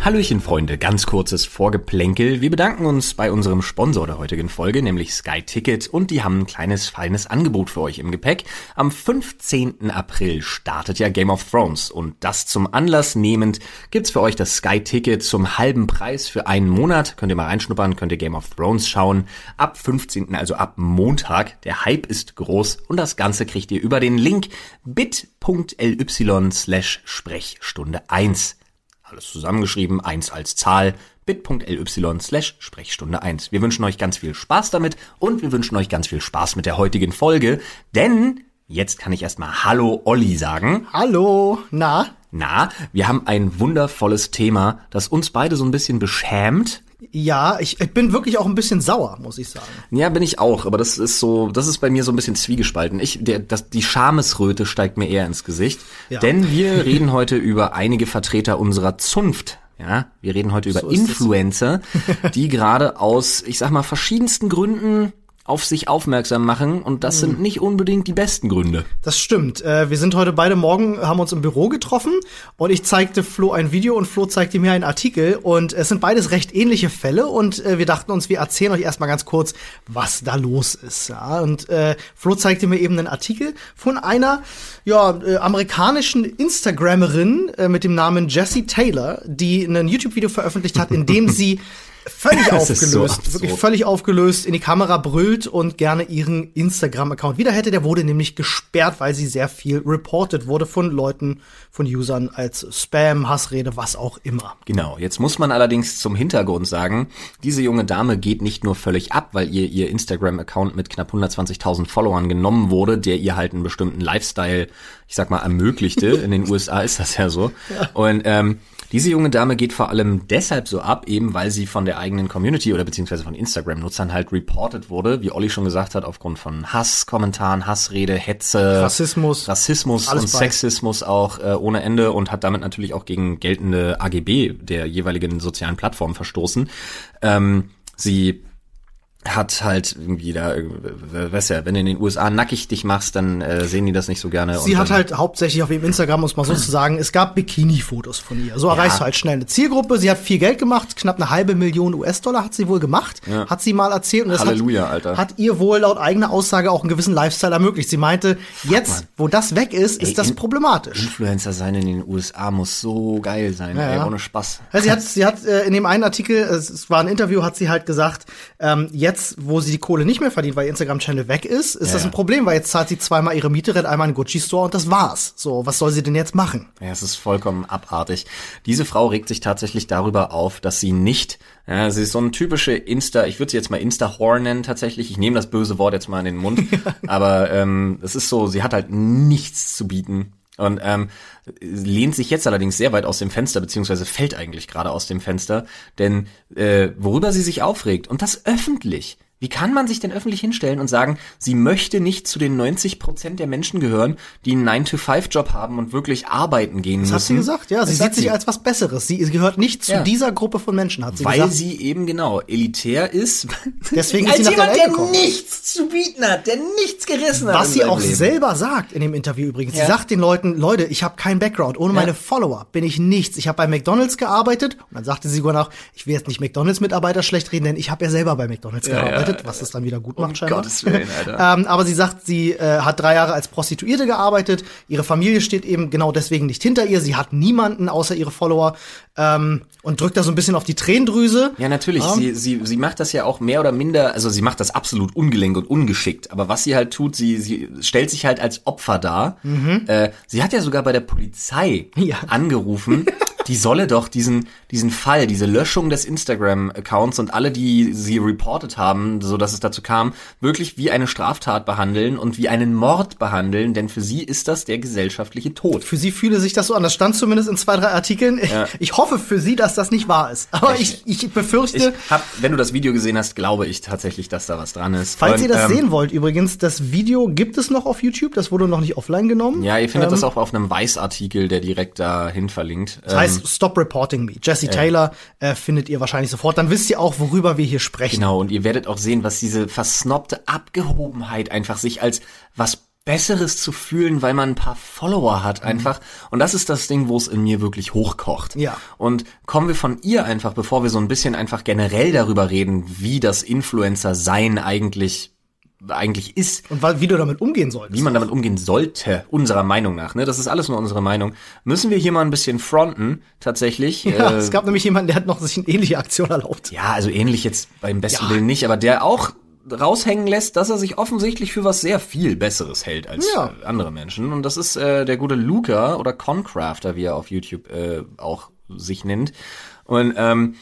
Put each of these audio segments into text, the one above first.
Hallöchen Freunde, ganz kurzes Vorgeplänkel. Wir bedanken uns bei unserem Sponsor der heutigen Folge, nämlich Sky Ticket und die haben ein kleines feines Angebot für euch im Gepäck. Am 15. April startet ja Game of Thrones und das zum Anlass nehmend gibt's für euch das Sky Ticket zum halben Preis für einen Monat. Könnt ihr mal reinschnuppern, könnt ihr Game of Thrones schauen. Ab 15., also ab Montag. Der Hype ist groß und das Ganze kriegt ihr über den Link bit.ly slash Sprechstunde 1 alles zusammengeschrieben, 1 als Zahl, bit.ly slash Sprechstunde 1. Wir wünschen euch ganz viel Spaß damit und wir wünschen euch ganz viel Spaß mit der heutigen Folge, denn jetzt kann ich erstmal Hallo Olli sagen. Hallo, na? Na, wir haben ein wundervolles Thema, das uns beide so ein bisschen beschämt. Ja, ich, ich bin wirklich auch ein bisschen sauer, muss ich sagen. Ja, bin ich auch, aber das ist so, das ist bei mir so ein bisschen zwiegespalten. Ich, der, das, die Schamesröte steigt mir eher ins Gesicht, ja. denn wir reden heute über einige Vertreter unserer Zunft. Ja, wir reden heute über so Influencer, die gerade aus, ich sag mal, verschiedensten Gründen auf sich aufmerksam machen und das sind hm. nicht unbedingt die besten Gründe. Das stimmt. Äh, wir sind heute beide morgen, haben uns im Büro getroffen und ich zeigte Flo ein Video und Flo zeigte mir einen Artikel und es sind beides recht ähnliche Fälle und äh, wir dachten uns, wir erzählen euch erstmal ganz kurz, was da los ist. Ja? Und äh, Flo zeigte mir eben einen Artikel von einer ja, äh, amerikanischen Instagrammerin äh, mit dem Namen Jessie Taylor, die ein YouTube-Video veröffentlicht hat, in dem sie völlig aufgelöst, so wirklich völlig aufgelöst in die Kamera brüllt und gerne ihren Instagram-Account wieder hätte. Der wurde nämlich gesperrt, weil sie sehr viel reported wurde von Leuten, von Usern als Spam, Hassrede, was auch immer. Genau. Jetzt muss man allerdings zum Hintergrund sagen, diese junge Dame geht nicht nur völlig ab, weil ihr ihr Instagram-Account mit knapp 120.000 Followern genommen wurde, der ihr halt einen bestimmten Lifestyle, ich sag mal, ermöglichte. In den USA ist das ja so. Ja. Und ähm, diese junge Dame geht vor allem deshalb so ab, eben weil sie von der eigenen Community oder beziehungsweise von Instagram-Nutzern halt reported wurde, wie Olli schon gesagt hat, aufgrund von Hasskommentaren, Hassrede, Hetze, Rassismus, Rassismus und bei. Sexismus auch äh, ohne Ende und hat damit natürlich auch gegen geltende AGB der jeweiligen sozialen Plattformen verstoßen. Ähm, sie hat halt irgendwie da, äh, weißt ja, wenn du in den USA nackig dich machst, dann äh, sehen die das nicht so gerne. Sie hat halt hauptsächlich auf ihrem Instagram, muss man so zu sagen, es gab Bikini-Fotos von ihr. So erreichst ja. du halt schnell eine Zielgruppe. Sie hat viel Geld gemacht, knapp eine halbe Million US-Dollar hat sie wohl gemacht, ja. hat sie mal erzählt. Und das Halleluja, hat, Alter. hat ihr wohl laut eigener Aussage auch einen gewissen Lifestyle ermöglicht. Sie meinte, Fuck, jetzt, wo das weg ist, ey, ist das problematisch. Influencer sein in den USA muss so geil sein, ja, ey, ohne Spaß. Sie hat, sie hat äh, in dem einen Artikel, es war ein Interview, hat sie halt gesagt, ähm, jetzt, wo sie die Kohle nicht mehr verdient, weil ihr Instagram-Channel weg ist, ist ja, das ein Problem, weil jetzt zahlt sie zweimal ihre Miete, rennt einmal in Gucci-Store und das war's. So, was soll sie denn jetzt machen? Ja, es ist vollkommen abartig. Diese Frau regt sich tatsächlich darüber auf, dass sie nicht, ja, sie ist so eine typische Insta, ich würde sie jetzt mal Insta-Whore nennen tatsächlich, ich nehme das böse Wort jetzt mal in den Mund, aber ähm, es ist so, sie hat halt nichts zu bieten und ähm, lehnt sich jetzt allerdings sehr weit aus dem Fenster, beziehungsweise fällt eigentlich gerade aus dem Fenster, denn äh, worüber sie sich aufregt, und das öffentlich, wie kann man sich denn öffentlich hinstellen und sagen, sie möchte nicht zu den 90 Prozent der Menschen gehören, die einen 9-to-5-Job haben und wirklich arbeiten gehen das müssen? Das hat sie gesagt, ja. Sie das sieht sich als was Besseres. Sie gehört nicht zu ja. dieser Gruppe von Menschen, hat sie Weil gesagt. Weil sie eben genau elitär ist. Deswegen ist sie nach jemand, der gekommen. nichts zu bieten hat, der nichts gerissen hat. Was sie auch Leben. selber sagt in dem Interview übrigens. Ja. Sie sagt den Leuten, Leute, ich habe keinen Background. Ohne ja. meine Follower bin ich nichts. Ich habe bei McDonalds gearbeitet. Und dann sagte sie sogar noch, ich will jetzt nicht McDonalds-Mitarbeiter schlecht reden, denn ich habe ja selber bei McDonalds gearbeitet, was es dann wieder gut gut macht, um scheinbar. Gottes Willen, Alter. ähm, aber sie sagt, sie äh, hat drei Jahre als Prostituierte gearbeitet. Ihre Familie steht eben genau deswegen nicht hinter ihr. Sie hat niemanden außer ihre Follower ähm, und drückt da so ein bisschen auf die Tränendrüse. Ja, natürlich. Ähm. Sie, sie, sie macht das ja auch mehr oder minder, also sie macht das absolut ungelenk und ungeschickt. Aber was sie halt tut, sie, sie stellt sich halt als Opfer dar. Mhm. Äh, sie hat ja sogar bei der Polizei ja. angerufen. Die solle doch diesen, diesen Fall, diese Löschung des Instagram-Accounts und alle, die sie reported haben, so dass es dazu kam, wirklich wie eine Straftat behandeln und wie einen Mord behandeln, denn für sie ist das der gesellschaftliche Tod. Für sie fühle sich das so an. Das stand zumindest in zwei, drei Artikeln. Ja. Ich hoffe für sie, dass das nicht wahr ist. Aber ich, ich, ich befürchte. Ich hab, wenn du das Video gesehen hast, glaube ich tatsächlich, dass da was dran ist. Falls und, ihr das ähm, sehen wollt, übrigens, das Video gibt es noch auf YouTube. Das wurde noch nicht offline genommen. Ja, ihr findet ähm, das auch auf einem Weiß-Artikel, der direkt dahin verlinkt. Das heißt, Stop Reporting Me. Jesse. Taylor äh, findet ihr wahrscheinlich sofort. Dann wisst ihr auch, worüber wir hier sprechen. Genau, und ihr werdet auch sehen, was diese versnobte Abgehobenheit einfach sich als was Besseres zu fühlen, weil man ein paar Follower hat einfach. Und das ist das Ding, wo es in mir wirklich hochkocht. Ja. Und kommen wir von ihr einfach, bevor wir so ein bisschen einfach generell darüber reden, wie das Influencer-Sein eigentlich eigentlich ist, Und wie du damit umgehen solltest. wie man damit umgehen sollte, unserer Meinung nach. Ne? Das ist alles nur unsere Meinung. Müssen wir hier mal ein bisschen fronten, tatsächlich. ja, Äh, es gab nämlich jemanden, der hat noch sich eine ähnliche Aktion erlaubt. ja, also ähnlich jetzt beim besten Ja. Willen nicht, aber der auch raushängen lässt, dass er sich offensichtlich für was sehr viel Besseres hält als Ja. äh, andere Menschen. Und das ist äh, der gute Luca oder Concrafter, wie er auf YouTube äh, auch sich nennt. Und ähm,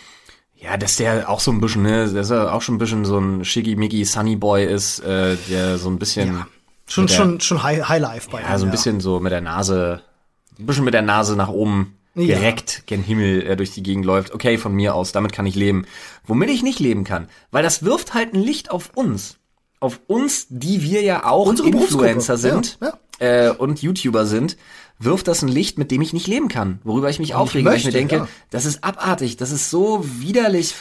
ja, dass der auch so ein bisschen, ne, dass er auch schon ein bisschen so ein Shiggy-Miggy Sunny Boy ist, äh, der so ein bisschen Ja. Schon, der- schon, schon High, High Life bei ja, ihm, so ein bisschen so mit der Nase, ein bisschen mit der Nase nach oben Ja. direkt gen Himmel äh, durch die Gegend läuft. Okay, von mir aus, damit kann ich leben. Womit ich nicht leben kann, weil das wirft halt ein Licht auf uns. Auf uns, die wir ja auch Unsere Influencer sind Ja, Äh, und YouTuber sind, wirft das ein Licht, mit dem ich nicht leben kann. Worüber ich mich aufrege, weil ich mir möchte, denke, ja. das ist abartig, das ist so widerlich.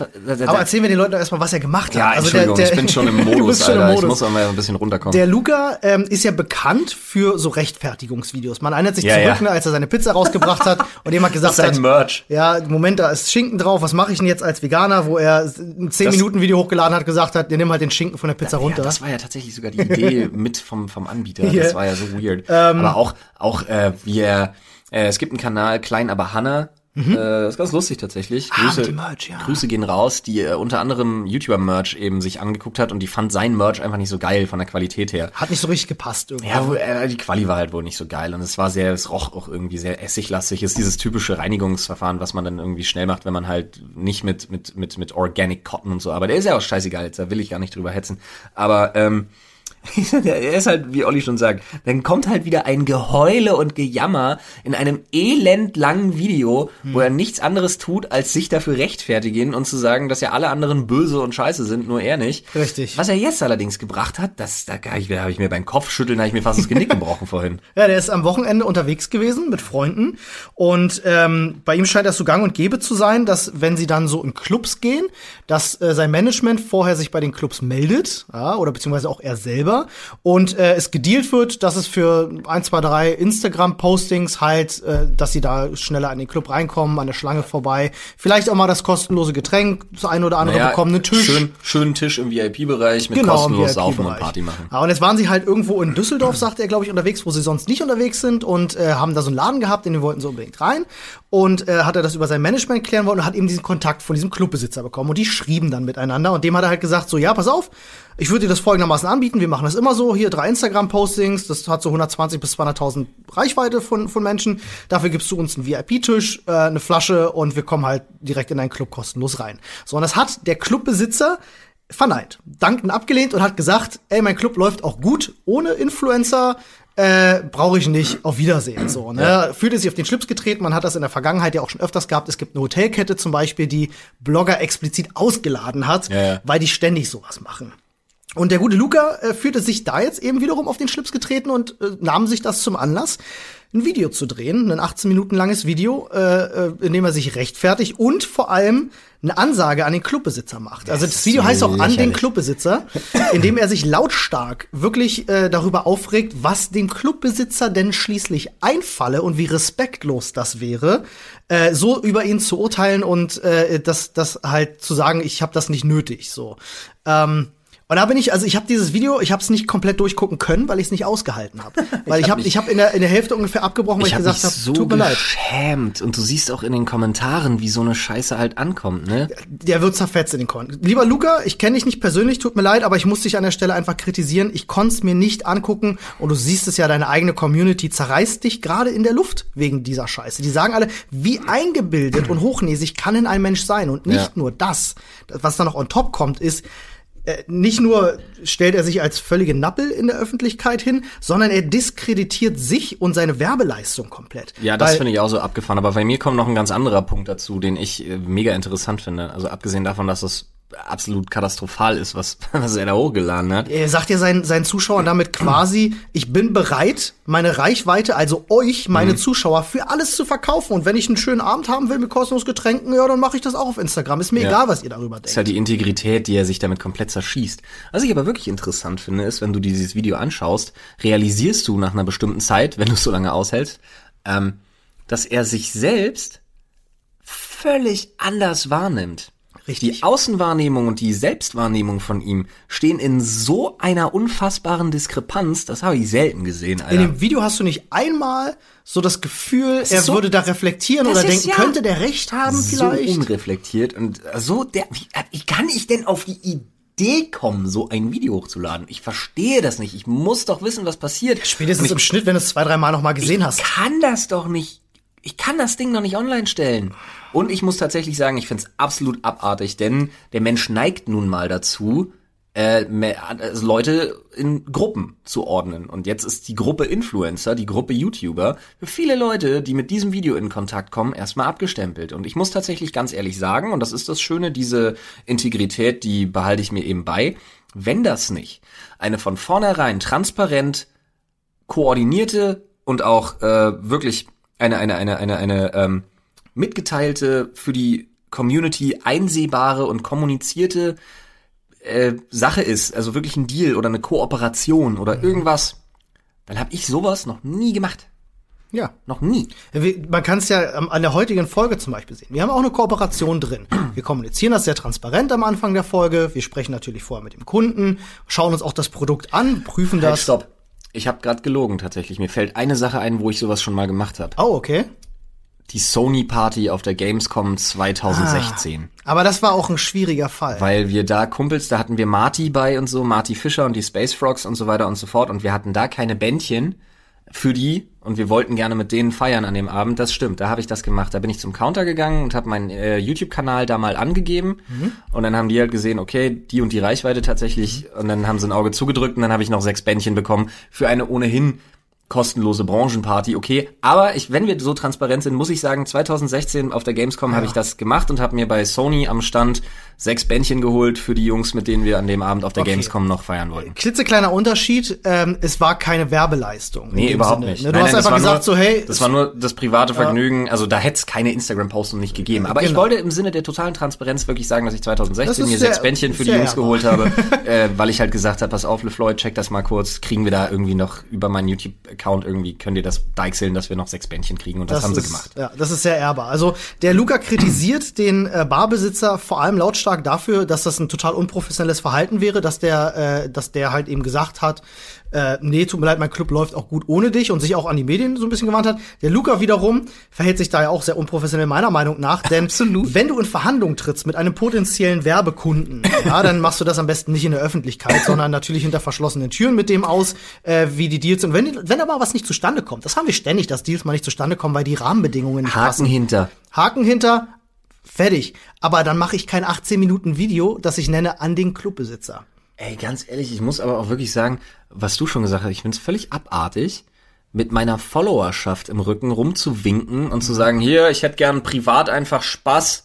Aber erzählen wir den Leuten doch erstmal, was er gemacht ja, hat. Also Entschuldigung, ich bin schon im du Modus, schon im Alter. Ich Modus. muss auch mal ein bisschen runterkommen. Der Luca ähm, ist ja bekannt für so Rechtfertigungsvideos. Man erinnert sich Ja, zurück, ja. ne, als er seine Pizza rausgebracht hat und jemand gesagt Das ist hat, Merch. ja, Moment, da ist Schinken drauf, was mache ich denn jetzt als Veganer, wo er ein 10-Minuten-Video hochgeladen hat, gesagt hat, ja, nimm halt den Schinken von der Pizza runter. Ja, das war ja tatsächlich sogar die Idee mit vom, vom Anbieter. Ja. Ähm. Das war ja so weird. Aber auch, auch äh, wie er, äh, es gibt einen Kanal, Klein aber Hanna. Äh, das ist ganz lustig tatsächlich. Mhm. Ah, Grüße, Merch, ja. Grüße gehen raus, die äh, unter anderem YouTuber-Merch eben sich angeguckt hat und die fand sein Merch einfach nicht so geil von der Qualität her. Hat nicht so richtig gepasst irgendwie. Ja, wo, äh, die Quali war halt wohl nicht so geil und es war sehr, es roch auch irgendwie sehr essiglastig. Es ist dieses typische Reinigungsverfahren, was man dann irgendwie schnell macht, wenn man halt nicht mit mit mit mit Organic Cotton und so. Aber der ist ja auch scheißegal, jetzt da will ich gar nicht drüber hetzen. Aber ähm, er ist halt, wie Olli schon sagt, dann kommt halt wieder ein Geheule und Gejammer in einem elendlangen Video, wo er nichts anderes tut, als sich dafür rechtfertigen und zu sagen, dass ja alle anderen böse und scheiße sind, nur er nicht. Richtig. Was er jetzt allerdings gebracht hat, das, da habe ich, da hab ich mir beim Kopfschütteln, habe ich mir fast das Genick gebrochen vorhin. Ja, der ist am Wochenende unterwegs gewesen mit Freunden und ähm, bei ihm scheint das so gang und gäbe zu sein, dass wenn sie dann so in Clubs gehen, dass äh, sein Management vorher sich bei den Clubs meldet, ja, oder beziehungsweise auch er selber und äh, es gedealt wird, dass es für ein, zwei, drei Instagram-Postings halt, äh, dass sie da schneller an den Club reinkommen, an der Schlange vorbei, vielleicht auch mal das kostenlose Getränk, das eine oder andere bekommen, einen Tisch. Schön, schönen Tisch im VIP-Bereich mit Genau, kostenlos Saufen und. Party machen. Ja, und jetzt waren sie halt irgendwo in Düsseldorf, sagt er, glaube ich, unterwegs, wo sie sonst nicht unterwegs sind und äh, haben da so einen Laden gehabt, in den wollten sie unbedingt rein. Und äh, hat er das über sein Management klären wollen und hat eben diesen Kontakt von diesem Clubbesitzer bekommen. Und die schrieben dann miteinander. Und dem hat er halt gesagt, so, ja, pass auf, ich würde dir das folgendermaßen anbieten. Wir machen das immer so, hier drei Instagram-Postings, das hat so 120 bis 200.000 Reichweite von, von Menschen. Dafür gibst du uns einen VIP-Tisch, äh, eine Flasche und wir kommen halt direkt in deinen Club kostenlos rein. So, und das hat der Clubbesitzer verneint, dankend abgelehnt und hat gesagt, ey, mein Club läuft auch gut ohne Influencer, äh, brauche ich nicht, auf Wiedersehen. So, ne? Fühlte sich auf den Schlips getreten, man hat das in der Vergangenheit ja auch schon öfters gehabt. Es gibt eine Hotelkette zum Beispiel, die Blogger explizit ausgeladen hat, Ja, ja. weil die ständig sowas machen. Und der gute Luca äh, fühlte sich da jetzt eben wiederum auf den Schlips getreten und äh, nahm sich das zum Anlass, ein Video zu drehen, ein 18 Minuten langes Video, äh, äh, in dem er sich rechtfertigt und vor allem eine Ansage an den Clubbesitzer macht. Also das Video heißt auch an den. Clubbesitzer, in dem er sich lautstark wirklich äh, darüber aufregt, was dem Clubbesitzer denn schließlich einfalle und wie respektlos das wäre, äh, so über ihn zu urteilen und äh, das, das halt zu sagen, ich habe das nicht nötig. So. Ähm, und da bin ich, also ich habe dieses Video, ich habe es nicht komplett durchgucken können, weil ich es nicht ausgehalten habe. Weil ich hab habe mich- ich hab in, der, in der Hälfte ungefähr abgebrochen, weil ich, Ich gesagt habe, so tut mir leid. geschämt. Und du siehst auch in den Kommentaren, wie so eine Scheiße halt ankommt, ne? Der wird zerfetzt in den Kon. Lieber Luca, ich kenne dich nicht persönlich, tut mir leid, aber ich muss dich an der Stelle einfach kritisieren. Ich konnte es mir nicht angucken und du siehst es ja, deine eigene Community zerreißt dich gerade in der Luft wegen dieser Scheiße. Die sagen alle, wie eingebildet und hochnäsig kann denn ein Mensch sein? Und nicht Ja. nur das. Was dann noch on top kommt, ist, nicht nur stellt er sich als völlige Nappel in der Öffentlichkeit hin, sondern er diskreditiert sich und seine Werbeleistung komplett. Ja, das finde ich auch so abgefahren. Aber bei mir kommt noch ein ganz anderer Punkt dazu, den ich äh, mega interessant finde. Also abgesehen davon, dass es absolut katastrophal ist, was, was er da hochgeladen hat. Er sagt ja seinen, seinen Zuschauern damit quasi, ich bin bereit, meine Reichweite, also euch, meine mhm. Zuschauer, für alles zu verkaufen. Und wenn ich einen schönen Abend haben will mit kostenlos Getränken, ja, dann mache ich das auch auf Instagram. Ist mir ja. egal, was ihr darüber denkt. Das ist halt die Integrität, die er sich damit komplett zerschießt. Was ich aber wirklich interessant finde, ist, wenn du dieses Video anschaust, realisierst du nach einer bestimmten Zeit, wenn du es so lange aushältst, ähm, dass er sich selbst völlig anders wahrnimmt. Richtig. Die Außenwahrnehmung und die Selbstwahrnehmung von ihm stehen in so einer unfassbaren Diskrepanz, das habe ich selten gesehen. Alter. In dem Video hast du nicht einmal so das Gefühl, das er so, würde da reflektieren oder denken, ja könnte der recht haben vielleicht? So unreflektiert und so der, wie, kann ich denn auf die Idee kommen, so ein Video hochzuladen. Ich verstehe das nicht. Ich muss doch wissen, was passiert. Spätestens ich, im Schnitt, wenn du es zwei, drei Mal noch mal gesehen ich hast. Ich kann das doch nicht ich kann das Ding noch nicht online stellen. Und ich muss tatsächlich sagen, ich finde es absolut abartig, denn der Mensch neigt nun mal dazu, äh, also Leute in Gruppen zu ordnen. Und jetzt ist die Gruppe Influencer, die Gruppe YouTuber, für viele Leute, die mit diesem Video in Kontakt kommen, erstmal abgestempelt. Und ich muss tatsächlich ganz ehrlich sagen, und das ist das Schöne, diese Integrität, die behalte ich mir eben bei, wenn das nicht eine von vornherein transparent, koordinierte und auch äh, wirklich eine, eine, eine, eine, eine ähm, mitgeteilte, für die Community einsehbare und kommunizierte äh, Sache ist, also wirklich ein Deal oder eine Kooperation oder mhm. irgendwas, dann habe ich sowas noch nie gemacht. Ja. Noch nie. Man kann es ja an der heutigen Folge zum Beispiel sehen. Wir haben auch eine Kooperation drin. Wir kommunizieren das sehr transparent am Anfang der Folge. Wir sprechen natürlich vorher mit dem Kunden, schauen uns auch das Produkt an, prüfen halt, das. Stopp. Ich habe gerade gelogen tatsächlich. Mir fällt eine Sache ein, wo ich sowas schon mal gemacht habe. Oh, okay. Die Sony Party auf der Gamescom 2016. Ah, aber das war auch ein schwieriger Fall. Weil wir da Kumpels, da hatten wir Marty bei und so, Marty Fischer und die Space Frogs und so weiter und so fort und wir hatten da keine Bändchen für die und wir wollten gerne mit denen feiern an dem Abend. Das stimmt, da habe ich das gemacht. Da bin ich zum Counter gegangen und habe meinen äh, YouTube-Kanal da mal angegeben mhm. und dann haben die halt gesehen, okay, die und die Reichweite tatsächlich mhm. und dann haben sie ein Auge zugedrückt und dann habe ich noch sechs Bändchen bekommen für eine ohnehin kostenlose Branchenparty, okay. Aber ich, wenn wir so transparent sind, muss ich sagen, 2016 auf der Gamescom ja. habe ich das gemacht und habe mir bei Sony am Stand sechs Bändchen geholt für die Jungs, mit denen wir an dem Abend auf der okay. Gamescom noch feiern wollten. Klitzekleiner Unterschied, ähm, es war keine Werbeleistung. Nee, überhaupt Sinne. nicht. Ne? Du nein, hast nein, einfach gesagt nur, so, hey. Das war nur das private Vergnügen, also da hätte es keine Instagram-Postung nicht gegeben. Aber genau. ich wollte im Sinne der totalen Transparenz wirklich sagen, dass ich 2016 mir sehr, sechs Bändchen für die Jungs ärger. geholt habe, äh, weil ich halt gesagt habe, pass auf, LeFloid, check das mal kurz, kriegen wir da irgendwie noch über meinen YouTube-Account irgendwie, können dir das deichseln, dass wir noch sechs Bändchen kriegen und das, das haben ist, sie gemacht. Ja, das ist sehr ehrbar. Also der Luca kritisiert den äh, Barbesitzer vor allem lautstark dafür, dass das ein total unprofessionelles Verhalten wäre, dass der, äh, dass der halt eben gesagt hat, äh, nee, tut mir leid, mein Club läuft auch gut ohne dich und sich auch an die Medien so ein bisschen gewandt hat. Der Luca wiederum verhält sich da ja auch sehr unprofessionell meiner Meinung nach, denn Absolut. wenn du in Verhandlung trittst mit einem potenziellen Werbekunden, ja, dann machst du das am besten nicht in der Öffentlichkeit, sondern natürlich hinter verschlossenen Türen mit dem aus, äh, wie die Deals sind. Wenn, wenn aber was nicht zustande kommt, das haben wir ständig, dass Deals mal nicht zustande kommen, weil die Rahmenbedingungen nicht Haken passen. hinter. Haken hinter, Fertig. Aber dann mache ich kein 18 Minuten Video, das ich nenne an den Clubbesitzer. Ey, ganz ehrlich, ich muss aber auch wirklich sagen, was du schon gesagt hast, ich finde es völlig abartig, mit meiner Followerschaft im Rücken rumzuwinken und zu sagen, hier, ich hätte gern privat einfach Spaß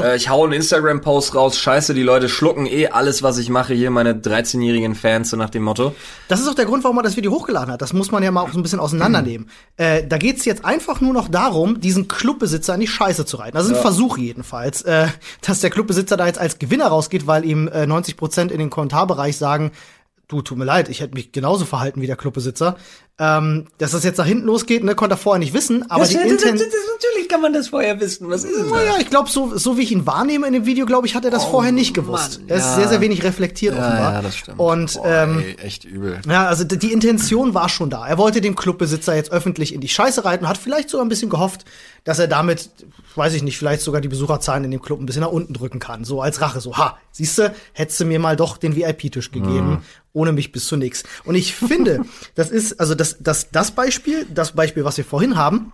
äh, ich hau einen Instagram-Post raus, scheiße, die Leute schlucken eh alles, was ich mache, hier meine 13-jährigen Fans, so nach dem Motto. Das ist auch der Grund, warum er das Video hochgeladen hat. Das muss man ja mal auch so ein bisschen auseinandernehmen. Mhm. Äh, da geht's jetzt einfach nur noch darum, diesen Clubbesitzer in die Scheiße zu reiten. Das ist ja. ein Versuch jedenfalls, äh, dass der Clubbesitzer da jetzt als Gewinner rausgeht, weil ihm äh, 90 Prozent in den Kommentarbereich sagen, du, tut mir leid, ich hätte mich genauso verhalten wie der Clubbesitzer. Ähm, dass das jetzt nach hinten losgeht, ne, konnte er vorher nicht wissen, aber das, die Inten Natürlich kann man das vorher wissen. Was ist denn das? Ja, ich glaube, so, so wie ich ihn wahrnehme in dem Video, glaube ich, hat er das oh, vorher nicht gewusst. Mann, er ist ja. sehr, sehr wenig reflektiert ja, offenbar. Ja, das stimmt. Und Boah, ähm, ey, echt übel. Ja, also die Intention war schon da. Er wollte dem Clubbesitzer jetzt öffentlich in die Scheiße reiten und hat vielleicht sogar ein bisschen gehofft, dass er damit, weiß ich nicht, vielleicht sogar die Besucherzahlen in dem Club ein bisschen nach unten drücken kann. So als Rache. So, ha, siehst du, hättest du mir mal doch den VIP-Tisch gegeben. Mhm ohne mich bis zu nix. Und ich finde, das ist, also das, das, das Beispiel, das Beispiel, was wir vorhin haben,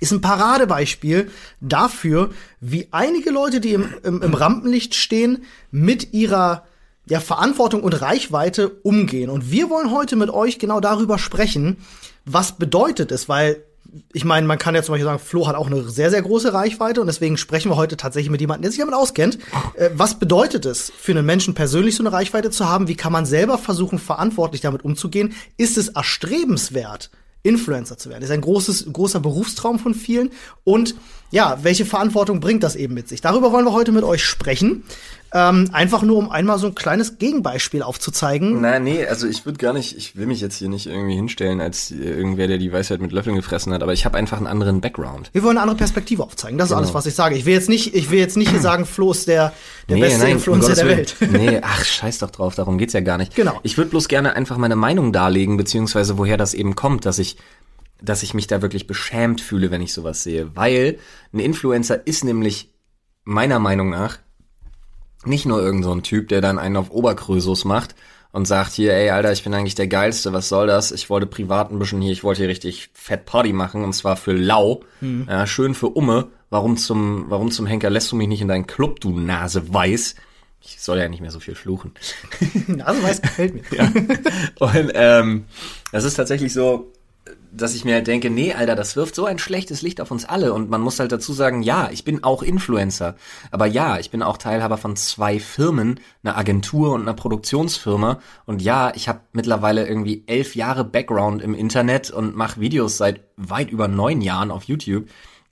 ist ein Paradebeispiel dafür, wie einige Leute, die im, im, im Rampenlicht stehen, mit ihrer ja, Verantwortung und Reichweite umgehen. Und wir wollen heute mit euch genau darüber sprechen, was bedeutet es, weil ich meine, man kann ja zum Beispiel sagen, Flo hat auch eine sehr, sehr große Reichweite und deswegen sprechen wir heute tatsächlich mit jemandem, der sich damit auskennt. Äh, was bedeutet es für einen Menschen persönlich so eine Reichweite zu haben? Wie kann man selber versuchen, verantwortlich damit umzugehen? Ist es erstrebenswert? Influencer zu werden. Das ist ein großes, großer Berufstraum von vielen. Und ja, welche Verantwortung bringt das eben mit sich? Darüber wollen wir heute mit euch sprechen. Ähm, einfach nur, um einmal so ein kleines Gegenbeispiel aufzuzeigen. Na, nee, also ich würde gar nicht, ich will mich jetzt hier nicht irgendwie hinstellen als irgendwer, der die Weisheit mit Löffeln gefressen hat, aber ich habe einfach einen anderen Background. Wir wollen eine andere Perspektive aufzeigen. Das ist genau. alles, was ich sage. Ich will jetzt nicht, ich will jetzt nicht hier sagen, Flo ist der, der nee, beste nein, Influencer der Welt. Nee, ach, scheiß doch drauf, darum geht's ja gar nicht. Genau. Ich würde bloß gerne einfach meine Meinung darlegen, beziehungsweise woher das eben kommt, dass ich dass ich mich da wirklich beschämt fühle, wenn ich sowas sehe. Weil ein Influencer ist nämlich meiner Meinung nach nicht nur irgend so ein Typ, der dann einen auf Oberkrösus macht und sagt hier, ey, Alter, ich bin eigentlich der Geilste, was soll das? Ich wollte privat ein bisschen hier, ich wollte hier richtig fett Party machen und zwar für lau, hm. ja, schön für Umme. Warum zum, warum zum Henker lässt du mich nicht in deinen Club, du Nase weiß? Ich soll ja nicht mehr so viel fluchen. Nase weiß gefällt mir. ja. Und ähm, das ist tatsächlich so, dass ich mir halt denke, nee, Alter, das wirft so ein schlechtes Licht auf uns alle und man muss halt dazu sagen, ja, ich bin auch Influencer, aber ja, ich bin auch Teilhaber von zwei Firmen, einer Agentur und einer Produktionsfirma und ja, ich habe mittlerweile irgendwie elf Jahre Background im Internet und mache Videos seit weit über neun Jahren auf YouTube.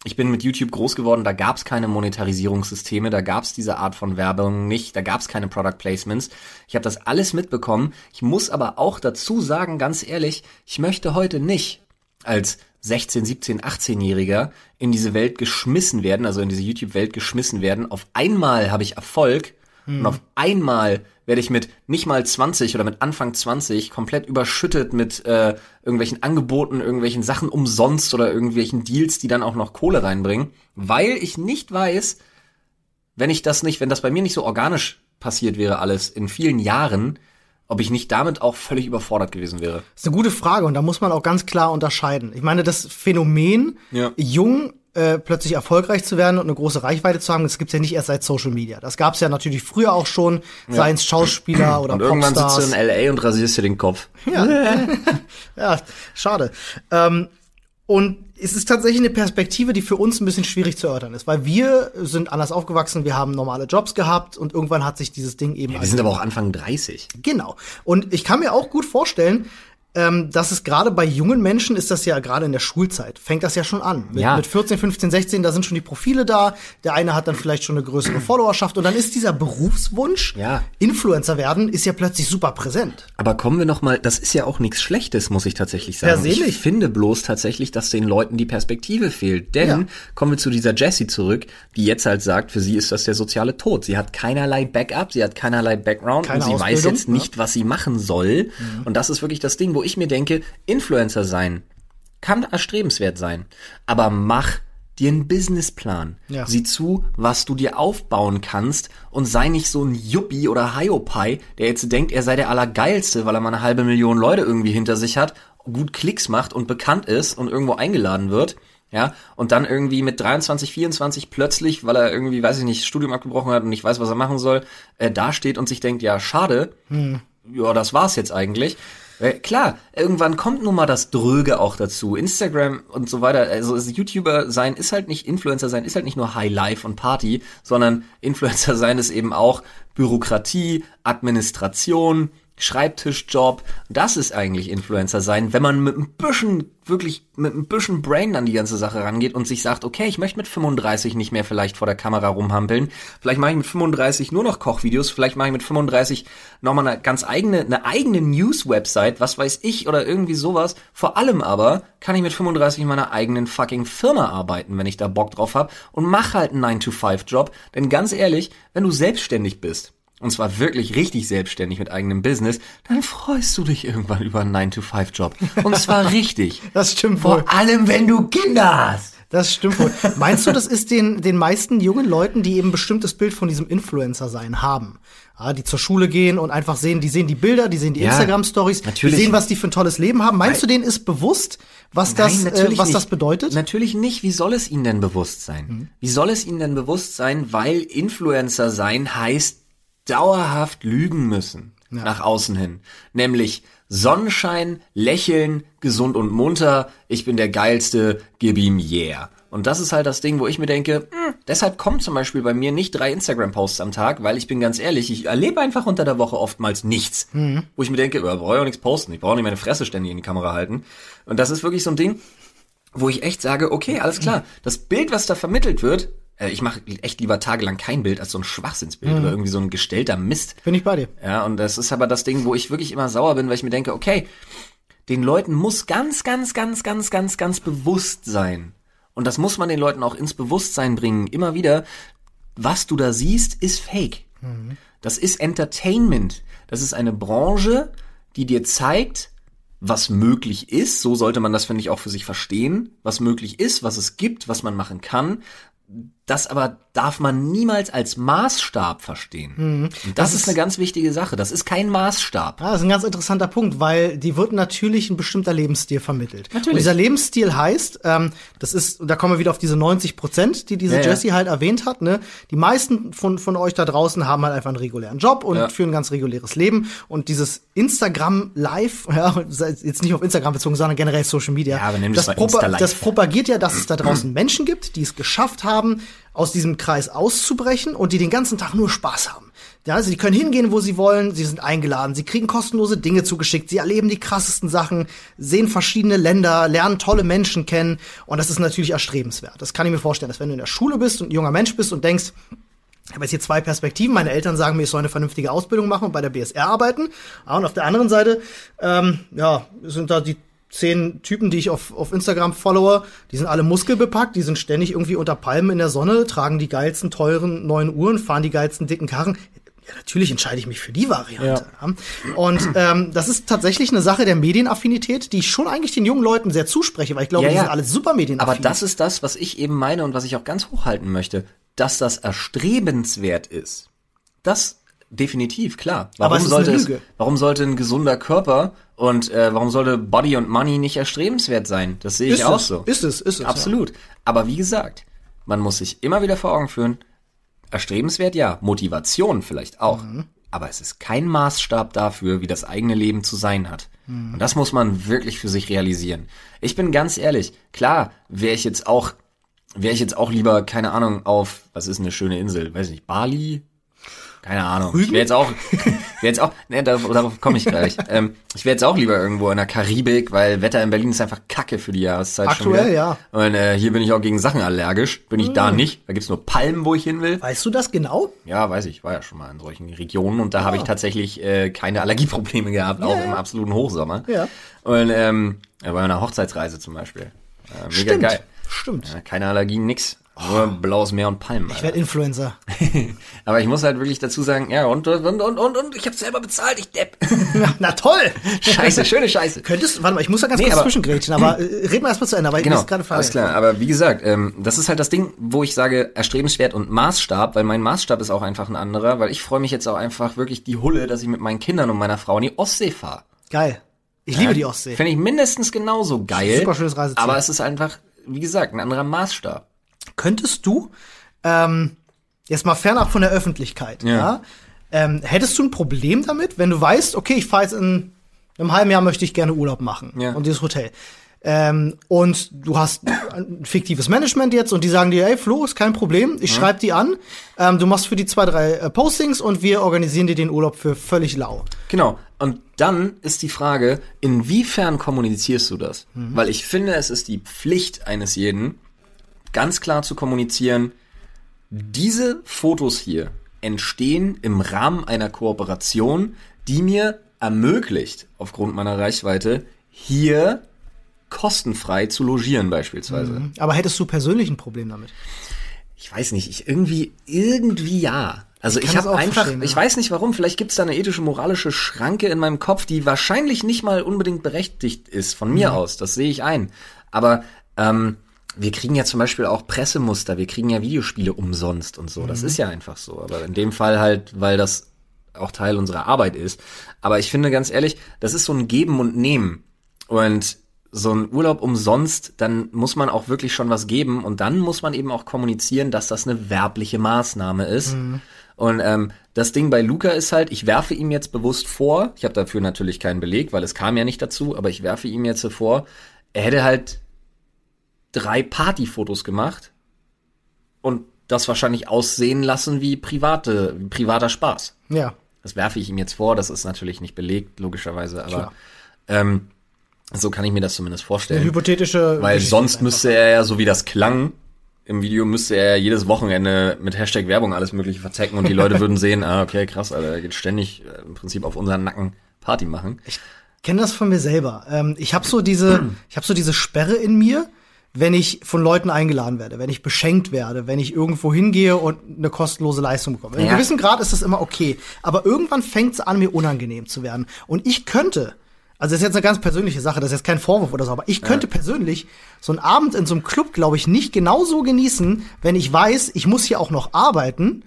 Ich bin mit YouTube groß geworden, da gab's keine Monetarisierungssysteme, da gab's diese Art von Werbung nicht, da gab's keine Product Placements. Ich habe das alles mitbekommen. Ich muss aber auch dazu sagen, ganz ehrlich, ich möchte heute nicht als 16, 17, 18-Jähriger in diese Welt geschmissen werden, also in diese YouTube-Welt geschmissen werden. Auf einmal habe ich Erfolg hm. und auf einmal werde ich mit nicht mal 20 oder mit Anfang 20 komplett überschüttet mit äh, irgendwelchen Angeboten, irgendwelchen Sachen umsonst oder irgendwelchen Deals, die dann auch noch Kohle reinbringen, weil ich nicht weiß, wenn ich das nicht, wenn das bei mir nicht so organisch passiert wäre alles in vielen Jahren, ob ich nicht damit auch völlig überfordert gewesen wäre. Das ist eine gute Frage und da muss man auch ganz klar unterscheiden. Ich meine, das Phänomen, ja. jung äh, plötzlich erfolgreich zu werden und eine große Reichweite zu haben, das gibt's ja nicht erst seit Social Media. Das gab's ja natürlich früher auch schon, ja. seien es Schauspieler oder und Popstars. irgendwann sitzt du in L.A. und rasierst dir den Kopf. Ja, ja schade. Ähm, und es ist tatsächlich eine Perspektive, die für uns ein bisschen schwierig zu erörtern ist, weil wir sind anders aufgewachsen, wir haben normale Jobs gehabt und irgendwann hat sich dieses Ding eben. Ja, wir sind aber auch Anfang 30. Genau. Und ich kann mir auch gut vorstellen, ähm, dass es gerade bei jungen Menschen ist das ja gerade in der Schulzeit, fängt das ja schon an. Mit, ja. mit 14, 15, 16, da sind schon die Profile da. Der eine hat dann vielleicht schon eine größere Followerschaft und dann ist dieser Berufswunsch, ja. Influencer werden, ist ja plötzlich super präsent. Aber kommen wir noch mal, das ist ja auch nichts Schlechtes, muss ich tatsächlich sagen. Persönlich. Ich finde bloß tatsächlich, dass den Leuten die Perspektive fehlt. Denn ja. kommen wir zu dieser Jessie zurück, die jetzt halt sagt, für sie ist das der soziale Tod. Sie hat keinerlei Backup, sie hat keinerlei Background Keine und sie Ausbildung, weiß jetzt nicht, was sie machen soll. Mhm. Und das ist wirklich das Ding, wo ich mir denke, Influencer sein kann erstrebenswert sein, aber mach dir einen Businessplan. Ja. Sieh zu, was du dir aufbauen kannst und sei nicht so ein Yuppie oder Hiopai, der jetzt denkt, er sei der Allergeilste, weil er mal eine halbe Million Leute irgendwie hinter sich hat, gut Klicks macht und bekannt ist und irgendwo eingeladen wird. Ja, und dann irgendwie mit 23, 24 plötzlich, weil er irgendwie, weiß ich nicht, Studium abgebrochen hat und nicht weiß, was er machen soll, äh, dasteht und sich denkt, ja, schade, hm. ja, das war's jetzt eigentlich. Weil, klar, irgendwann kommt nun mal das Dröge auch dazu. Instagram und so weiter. Also YouTuber sein ist halt nicht, Influencer sein ist halt nicht nur High Life und Party, sondern Influencer sein ist eben auch Bürokratie, Administration, Schreibtischjob. Das ist eigentlich Influencer sein, wenn man mit ein bisschen, wirklich mit ein bisschen Brain an die ganze Sache rangeht und sich sagt, okay, ich möchte mit 35 nicht mehr vielleicht vor der Kamera rumhampeln. Vielleicht mache ich mit 35 nur noch Kochvideos. Vielleicht mache ich mit 35 nochmal eine ganz eigene, eine eigene News-Website, was weiß ich, oder irgendwie sowas. Vor allem aber kann ich mit 35 in meiner eigenen fucking Firma arbeiten, wenn ich da Bock drauf habe und mach halt einen 9-to-5-Job. Denn ganz ehrlich, wenn du selbstständig bist, und zwar wirklich richtig selbstständig mit eigenem Business, dann freust du dich irgendwann über einen 9-to-5-Job. Und zwar richtig. Das stimmt wohl. Vor allem, wenn du Kinder hast. Das stimmt wohl. Meinst du, das ist den, den meisten jungen Leuten, die eben ein bestimmtes Bild von diesem Influencer-Sein haben? Ja, die zur Schule gehen und einfach sehen, die sehen die Bilder, die sehen die ja, Instagram-Stories, die sehen, was die für ein tolles Leben haben. Meinst Nein. du, denen ist bewusst, was Nein, das, äh, was das bedeutet? Natürlich nicht. Wie soll es ihnen denn bewusst sein? Mhm. Wie soll es ihnen denn bewusst sein, weil Influencer sein heißt dauerhaft lügen müssen ja. nach außen hin. Nämlich Sonnenschein, Lächeln, gesund und munter, ich bin der geilste, gib ihm yeah. Und das ist halt das Ding, wo ich mir denke, mh, hm, deshalb kommen zum Beispiel bei mir nicht drei Instagram-Posts am Tag, weil ich bin ganz ehrlich, ich erlebe einfach unter der Woche oftmals nichts. Mhm. Wo ich mir denke, ich brauche auch nichts posten, ich brauche nicht meine Fresse ständig in die Kamera halten. Und das ist wirklich so ein Ding, wo ich echt sage, okay, alles klar, das Bild, was da vermittelt wird, äh, ich mache echt lieber tagelang kein Bild als so ein Schwachsinnsbild mhm. oder irgendwie so ein gestellter Mist. Bin ich bei dir. Ja, und das ist aber das Ding, wo ich wirklich immer sauer bin, weil ich mir denke, okay, den Leuten muss ganz, ganz, ganz, ganz, ganz, ganz bewusst sein, und das muss man den Leuten auch ins Bewusstsein bringen, immer wieder, was du da siehst, ist Fake. Mhm. Das ist Entertainment. Das ist eine Branche, die dir zeigt, was möglich ist. So sollte man das, finde ich, auch für sich verstehen. Was möglich ist, was es gibt, was man machen kann. Das aber darf man niemals als Maßstab verstehen. Mhm. Das, das, ist eine ganz wichtige Sache. Das ist kein Maßstab. Ja, das ist ein ganz interessanter Punkt, weil die wird natürlich ein bestimmter Lebensstil vermittelt. Natürlich. Und dieser Lebensstil heißt, ähm, das ist, da kommen wir wieder auf diese 90 Prozent, die diese ja, Jessie ja. halt erwähnt hat. Ne? Die meisten von, von euch da draußen haben halt einfach einen regulären Job und ja. führen ein ganz reguläres Leben. Und dieses Instagram Live, ja, jetzt nicht auf Instagram bezogen, sondern generell Social Media, ja, aber das, das, propa das propagiert ja, dass es da draußen Menschen gibt, die es geschafft haben, aus diesem Kreis auszubrechen und die den ganzen Tag nur Spaß haben. Ja, also die können hingehen, wo sie wollen, sie sind eingeladen, sie kriegen kostenlose Dinge zugeschickt, sie erleben die krassesten Sachen, sehen verschiedene Länder, lernen tolle Menschen kennen und das ist natürlich erstrebenswert. Das kann ich mir vorstellen, dass wenn du in der Schule bist und ein junger Mensch bist und denkst, ich habe jetzt hier zwei Perspektiven. Meine Eltern sagen mir, ich soll eine vernünftige Ausbildung machen und bei der BSR arbeiten. Und auf der anderen Seite, ähm, ja, sind da die zehn Typen, die ich auf, auf Instagram followe, die sind alle muskelbepackt, die sind ständig irgendwie unter Palmen in der Sonne, tragen die geilsten, teuren neuen Uhren, fahren die geilsten, dicken Karren. Ja, natürlich entscheide ich mich für die Variante. Ja. Und ähm, das ist tatsächlich eine Sache der Medienaffinität, die ich schon eigentlich den jungen Leuten sehr zuspreche, weil ich glaube, ja, die sind alle super medienaffin. Aber das ist das, was ich eben meine und was ich auch ganz hochhalten möchte, dass das erstrebenswert ist. Das definitiv, klar. Warum sollte es, warum sollte ein gesunder Körper und äh, warum sollte Body und Money nicht erstrebenswert sein? Das sehe ich ist auch es, so. Ist es, ist es. Absolut. Ja. Aber wie gesagt, man muss sich immer wieder vor Augen führen, erstrebenswert ja, Motivation vielleicht auch. Mhm. Aber es ist kein Maßstab dafür, wie das eigene Leben zu sein hat. Mhm. Und das muss man wirklich für sich realisieren. Ich bin ganz ehrlich, klar, wäre ich jetzt auch, wäre ich jetzt auch lieber, keine Ahnung, auf, was ist eine schöne Insel, weiß nicht, Bali, keine Ahnung. Rügen? Ich wäre jetzt auch, wär jetzt auch, ne, darauf, darauf komme ich gleich. ähm, ich wäre jetzt auch lieber irgendwo in der Karibik, weil Wetter in Berlin ist einfach Kacke für die Jahreszeit Aktuell, ja. Und äh, hier bin ich auch gegen Sachen allergisch. Bin ich mm. da nicht. Da gibt's nur Palmen, wo ich hin will. Weißt du das genau? Ja, weiß ich. War ja schon mal in solchen Regionen und da ja. habe ich tatsächlich äh, keine Allergieprobleme gehabt, auch ja. im absoluten Hochsommer. Ja. Und ähm, bei einer Hochzeitsreise zum Beispiel. Äh, mega Stimmt. geil. Stimmt. Ja, keine Allergien, nix. Nur blaues Meer und Palmen. Ich werde Influencer. Aber ich muss halt wirklich dazu sagen, ja, und, und, und, und, und ich habe selber bezahlt, ich depp. na, na, toll. Scheiße, schöne Scheiße. Könntest, warte mal, ich muss da ganz nee, kurz zwischengrätschen, aber äh, reden wir erstmal zu Ende, weil genau, ich gerade fragen. Alles klar, aber wie gesagt, ähm, das ist halt das Ding, wo ich sage, erstrebenswert und Maßstab, weil mein Maßstab ist auch einfach ein anderer, weil ich freue mich jetzt auch einfach wirklich die Hulle, dass ich mit meinen Kindern und meiner Frau in die Ostsee fahre. Geil. Ich ja, liebe die Ostsee. Finde ich mindestens genauso geil. Super schönes Reiseziel. Aber es ist einfach, wie gesagt, ein anderer Maßstab könntest du, ähm, jetzt mal fernab von der Öffentlichkeit, ja, ja ähm, hättest du ein Problem damit, wenn du weißt, okay, ich fahre jetzt in einem halben Jahr möchte ich gerne Urlaub machen ja. und dieses Hotel. Ähm, und du hast ein fiktives Management jetzt und die sagen dir, ey Flo, ist kein Problem, ich ja. schreibe die an, ähm, du machst für die zwei, drei äh, Postings und wir organisieren dir den Urlaub für völlig lau. Genau. Und dann ist die Frage, inwiefern kommunizierst du das? Mhm. Weil ich finde, es ist die Pflicht eines jeden, ganz klar zu kommunizieren, diese Fotos hier entstehen im Rahmen einer Kooperation, die mir ermöglicht, aufgrund meiner Reichweite, hier kostenfrei zu logieren beispielsweise. Mhm. Aber hättest du persönlich ein Problem damit? Ich weiß nicht, ich irgendwie, irgendwie ja. Also ich, ich habe einfach, ja. ich weiß nicht warum, vielleicht gibt es da eine ethische, moralische Schranke in meinem Kopf, die wahrscheinlich nicht mal unbedingt berechtigt ist, von mir mhm. aus, das sehe ich ein. Aber ähm, wir kriegen ja zum Beispiel auch Pressemuster, wir kriegen ja Videospiele umsonst und so. Das mhm. ist ja einfach so. Aber in dem Fall halt, weil das auch Teil unserer Arbeit ist. Aber ich finde ganz ehrlich, das ist so ein Geben und Nehmen. Und so ein Urlaub umsonst, dann muss man auch wirklich schon was geben und dann muss man eben auch kommunizieren, dass das eine werbliche Maßnahme ist. Mhm. Und ähm, das Ding bei Luca ist halt, ich werfe ihm jetzt bewusst vor, ich habe dafür natürlich keinen Beleg, weil es kam ja nicht dazu, aber ich werfe ihm jetzt vor, er hätte halt drei Partyfotos gemacht und das wahrscheinlich aussehen lassen wie private, wie privater Spaß. Ja. Das werfe ich ihm jetzt vor, das ist natürlich nicht belegt, logischerweise, aber ähm, so kann ich mir das zumindest vorstellen. Eine hypothetische. Weil sonst müsste er ja, so wie das klang, im Video müsste er ja jedes Wochenende mit Hashtag Werbung alles mögliche verzecken und die Leute würden sehen, ah, okay, krass, Alter, er geht ständig äh, im Prinzip auf unseren Nacken Party machen. kenne das von mir selber. Ähm, ich habe so diese, ich habe so diese Sperre in mir, wenn ich von Leuten eingeladen werde, wenn ich beschenkt werde, wenn ich irgendwo hingehe und eine kostenlose Leistung bekomme. In Ja. einem gewissen Grad ist das immer okay, aber irgendwann fängt es an, mir unangenehm zu werden. Und ich könnte, also das ist jetzt eine ganz persönliche Sache, das ist jetzt kein Vorwurf oder so, aber ich könnte persönlich so einen Abend in so einem Club, glaube ich, nicht genauso genießen, wenn ich weiß, ich muss hier auch noch arbeiten.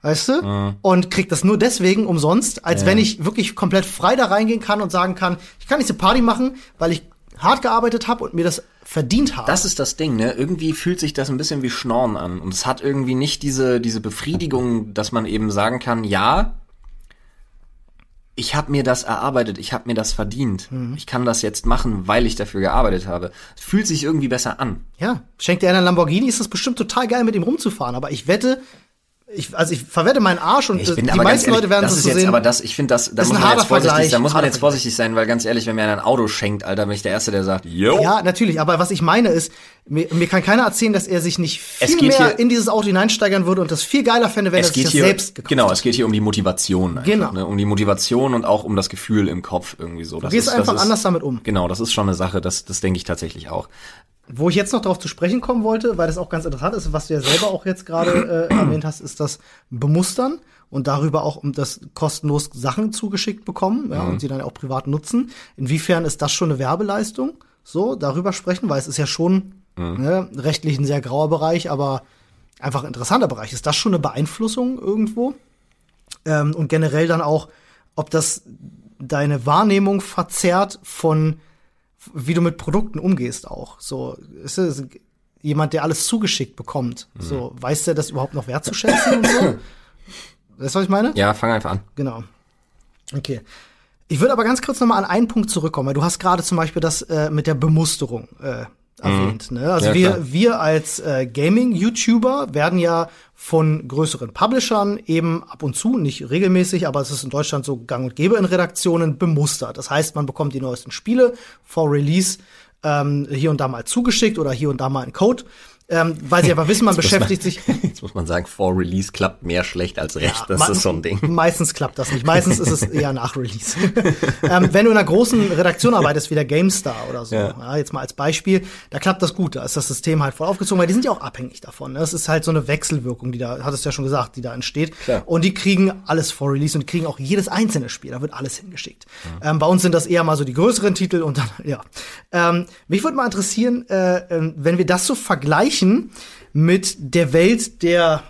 Weißt du? Und krieg das nur deswegen umsonst, als wenn ich wirklich komplett frei da reingehen kann und sagen kann, ich kann diese Party machen, weil ich hart gearbeitet habe und mir das verdient habe. Das ist das Ding, ne? Irgendwie fühlt sich das ein bisschen wie Schnorren an. Und es hat irgendwie nicht diese, diese Befriedigung, dass man eben sagen kann, ja, ich habe mir das erarbeitet, ich habe mir das verdient. Ich kann das jetzt machen, weil ich dafür gearbeitet habe. Es fühlt sich irgendwie besser an. ja, schenkt dir einer einen Lamborghini, ist das bestimmt total geil, mit ihm rumzufahren. Aber ich wette, ich, also ich verwette meinen Arsch und Ich äh, bin die aber ganz meisten ehrlich, Leute werden das es ist so jetzt sehen. aber das, ich finde das, da muss man jetzt vorsichtig, Vergleich, da muss man jetzt vorsichtig sein, weil ganz ehrlich, wenn mir einer ein Auto schenkt, Alter, bin ich der Erste, der sagt, yo. ja, natürlich, aber was ich meine ist, mir, mir kann keiner erzählen, dass er sich nicht viel mehr hier- in dieses Auto hineinsteigern würde und das viel geiler fände, wenn er es sich das hier, selbst gekauft genau, es geht hier um die Motivation. Einfach, Genau. Ne? Um die Motivation und auch um das Gefühl im Kopf irgendwie so. Das Du gehst ist, einfach ist, anders damit um. Genau, das ist schon eine Sache, das, das denke ich tatsächlich auch. Wo ich jetzt noch darauf zu sprechen kommen wollte, weil das auch ganz interessant ist, was du ja selber auch jetzt gerade äh, erwähnt hast, ist das Bemustern und darüber auch um das kostenlos Sachen zugeschickt bekommen ja, und sie dann auch privat nutzen. Inwiefern ist das schon eine Werbeleistung? So, darüber sprechen, weil es ist ja schon ne, rechtlich ein sehr grauer Bereich, aber einfach ein interessanter Bereich. Ist das schon eine Beeinflussung irgendwo? Ähm, und generell dann auch, ob das deine Wahrnehmung verzerrt von wie du mit Produkten umgehst auch. So, ist es jemand, der alles zugeschickt bekommt. So, weiß der das überhaupt noch wertzuschätzen und so? Weißt du, was ich meine? Ja, fang einfach an. Genau. Okay. Ich würde aber ganz kurz nochmal an einen Punkt zurückkommen, weil du hast gerade zum Beispiel das äh, mit der Bemusterung äh, erwähnt. Ne? Also Ja, wir, klar. wir als äh, Gaming-YouTuber werden ja von größeren Publishern eben ab und zu, nicht regelmäßig, aber es ist in Deutschland so gang und gäbe in Redaktionen bemustert. Das heißt, man bekommt die neuesten Spiele vor Release ähm, hier und da mal zugeschickt oder hier und da mal einen Code, ähm, weil sie einfach wissen, man beschäftigt sich Jetzt muss man sagen, vor Release klappt mehr schlecht als recht. das Ma- ist so ein Ding. Meistens klappt das nicht. Meistens ist es eher nach Release. ähm, wenn du in einer großen Redaktion arbeitest, wie der GameStar oder so, Ja. ja. jetzt mal als Beispiel, da klappt das gut. Da ist das System halt voll aufgezogen, weil die sind ja auch abhängig davon. Ne? Es ist halt so eine Wechselwirkung, die da, hattest du ja schon gesagt, die da entsteht. Klar. Und die kriegen alles vor Release und die kriegen auch jedes einzelne Spiel. Da wird alles hingeschickt. Ähm, bei uns sind das eher mal so die größeren Titel und dann, ja. Ähm, mich würde mal interessieren, äh, ähm, wenn wir das so vergleichen mit der Welt der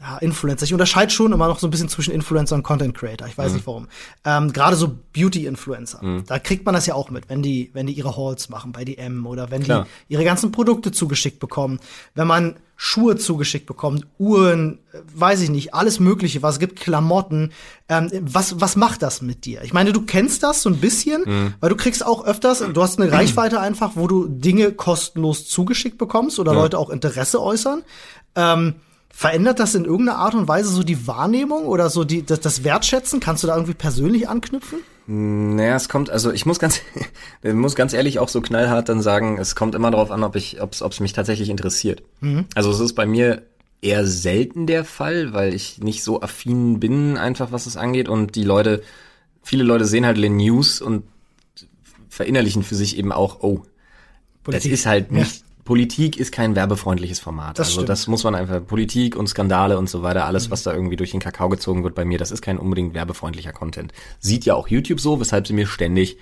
ja, Influencer. Ich unterscheide schon immer noch so ein bisschen zwischen Influencer und Content Creator. Ich weiß nicht warum. Ähm, Gerade so Beauty-Influencer. Da kriegt man das ja auch mit, wenn die, wenn die ihre Hauls machen bei DM oder wenn Klar. die ihre ganzen Produkte zugeschickt bekommen. Wenn man Schuhe zugeschickt bekommt, Uhren, weiß ich nicht, alles Mögliche, was es gibt, Klamotten. Ähm, was, was macht das mit dir? Ich meine, du kennst das so ein bisschen, weil du kriegst auch öfters, du hast eine Reichweite einfach, wo du Dinge kostenlos zugeschickt bekommst oder Leute auch Interesse äußern. Ähm, Verändert das in irgendeiner Art und Weise so die Wahrnehmung oder so die, das, das Wertschätzen? Kannst du da irgendwie persönlich anknüpfen? Naja, es kommt, also ich muss ganz, ich muss ganz ehrlich auch so knallhart dann sagen, es kommt immer darauf an, ob ich, ob es mich tatsächlich interessiert. Also es ist bei mir eher selten der Fall, weil ich nicht so affin bin, einfach was es angeht. Und die Leute, viele Leute sehen halt den News und verinnerlichen für sich eben auch, oh, Politik. das ist halt nicht, Politik ist kein werbefreundliches Format. Das also stimmt. das muss man einfach, Politik und Skandale und so weiter, alles, was da irgendwie durch den Kakao gezogen wird bei mir, das ist kein unbedingt werbefreundlicher Content. Sieht ja auch YouTube so, weshalb sie mir ständig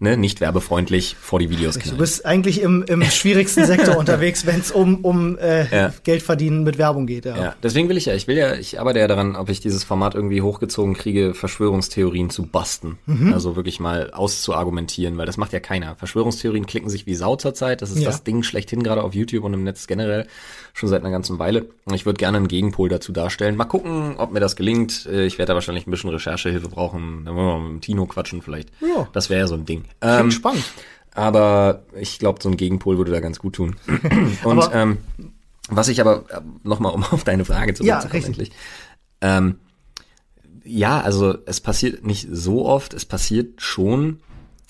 ne, nicht werbefreundlich vor die Videos Du knallen. bist eigentlich im, im schwierigsten Sektor unterwegs, wenn es um, um äh, Ja. Geld verdienen mit Werbung geht. Ja. Ja, deswegen will ich ja, ich will ja, ich arbeite ja daran, ob ich dieses Format irgendwie hochgezogen kriege, Verschwörungstheorien zu basten. Mhm. Also wirklich mal auszuargumentieren, weil das macht ja keiner. Verschwörungstheorien klicken sich wie Sau zurzeit. Das ist Ja. das Ding schlechthin gerade auf YouTube und im Netz generell schon seit einer ganzen Weile. Und ich würde gerne einen Gegenpol dazu darstellen. Mal gucken, ob mir das gelingt. Äh, Ich werde da wahrscheinlich ein bisschen Recherchehilfe brauchen. Da wollen wir mal mit dem Tino quatschen vielleicht. Ja. Das wäre ja so ein Ding. Klingt Ähm, spannend. aber ich glaube, so ein Gegenpol würde da ganz gut tun. Und Aber- ähm, was ich aber nochmal, um auf deine Frage Ja, zurückzukommen, endlich. Ähm, ja, also es passiert nicht so oft, es passiert schon.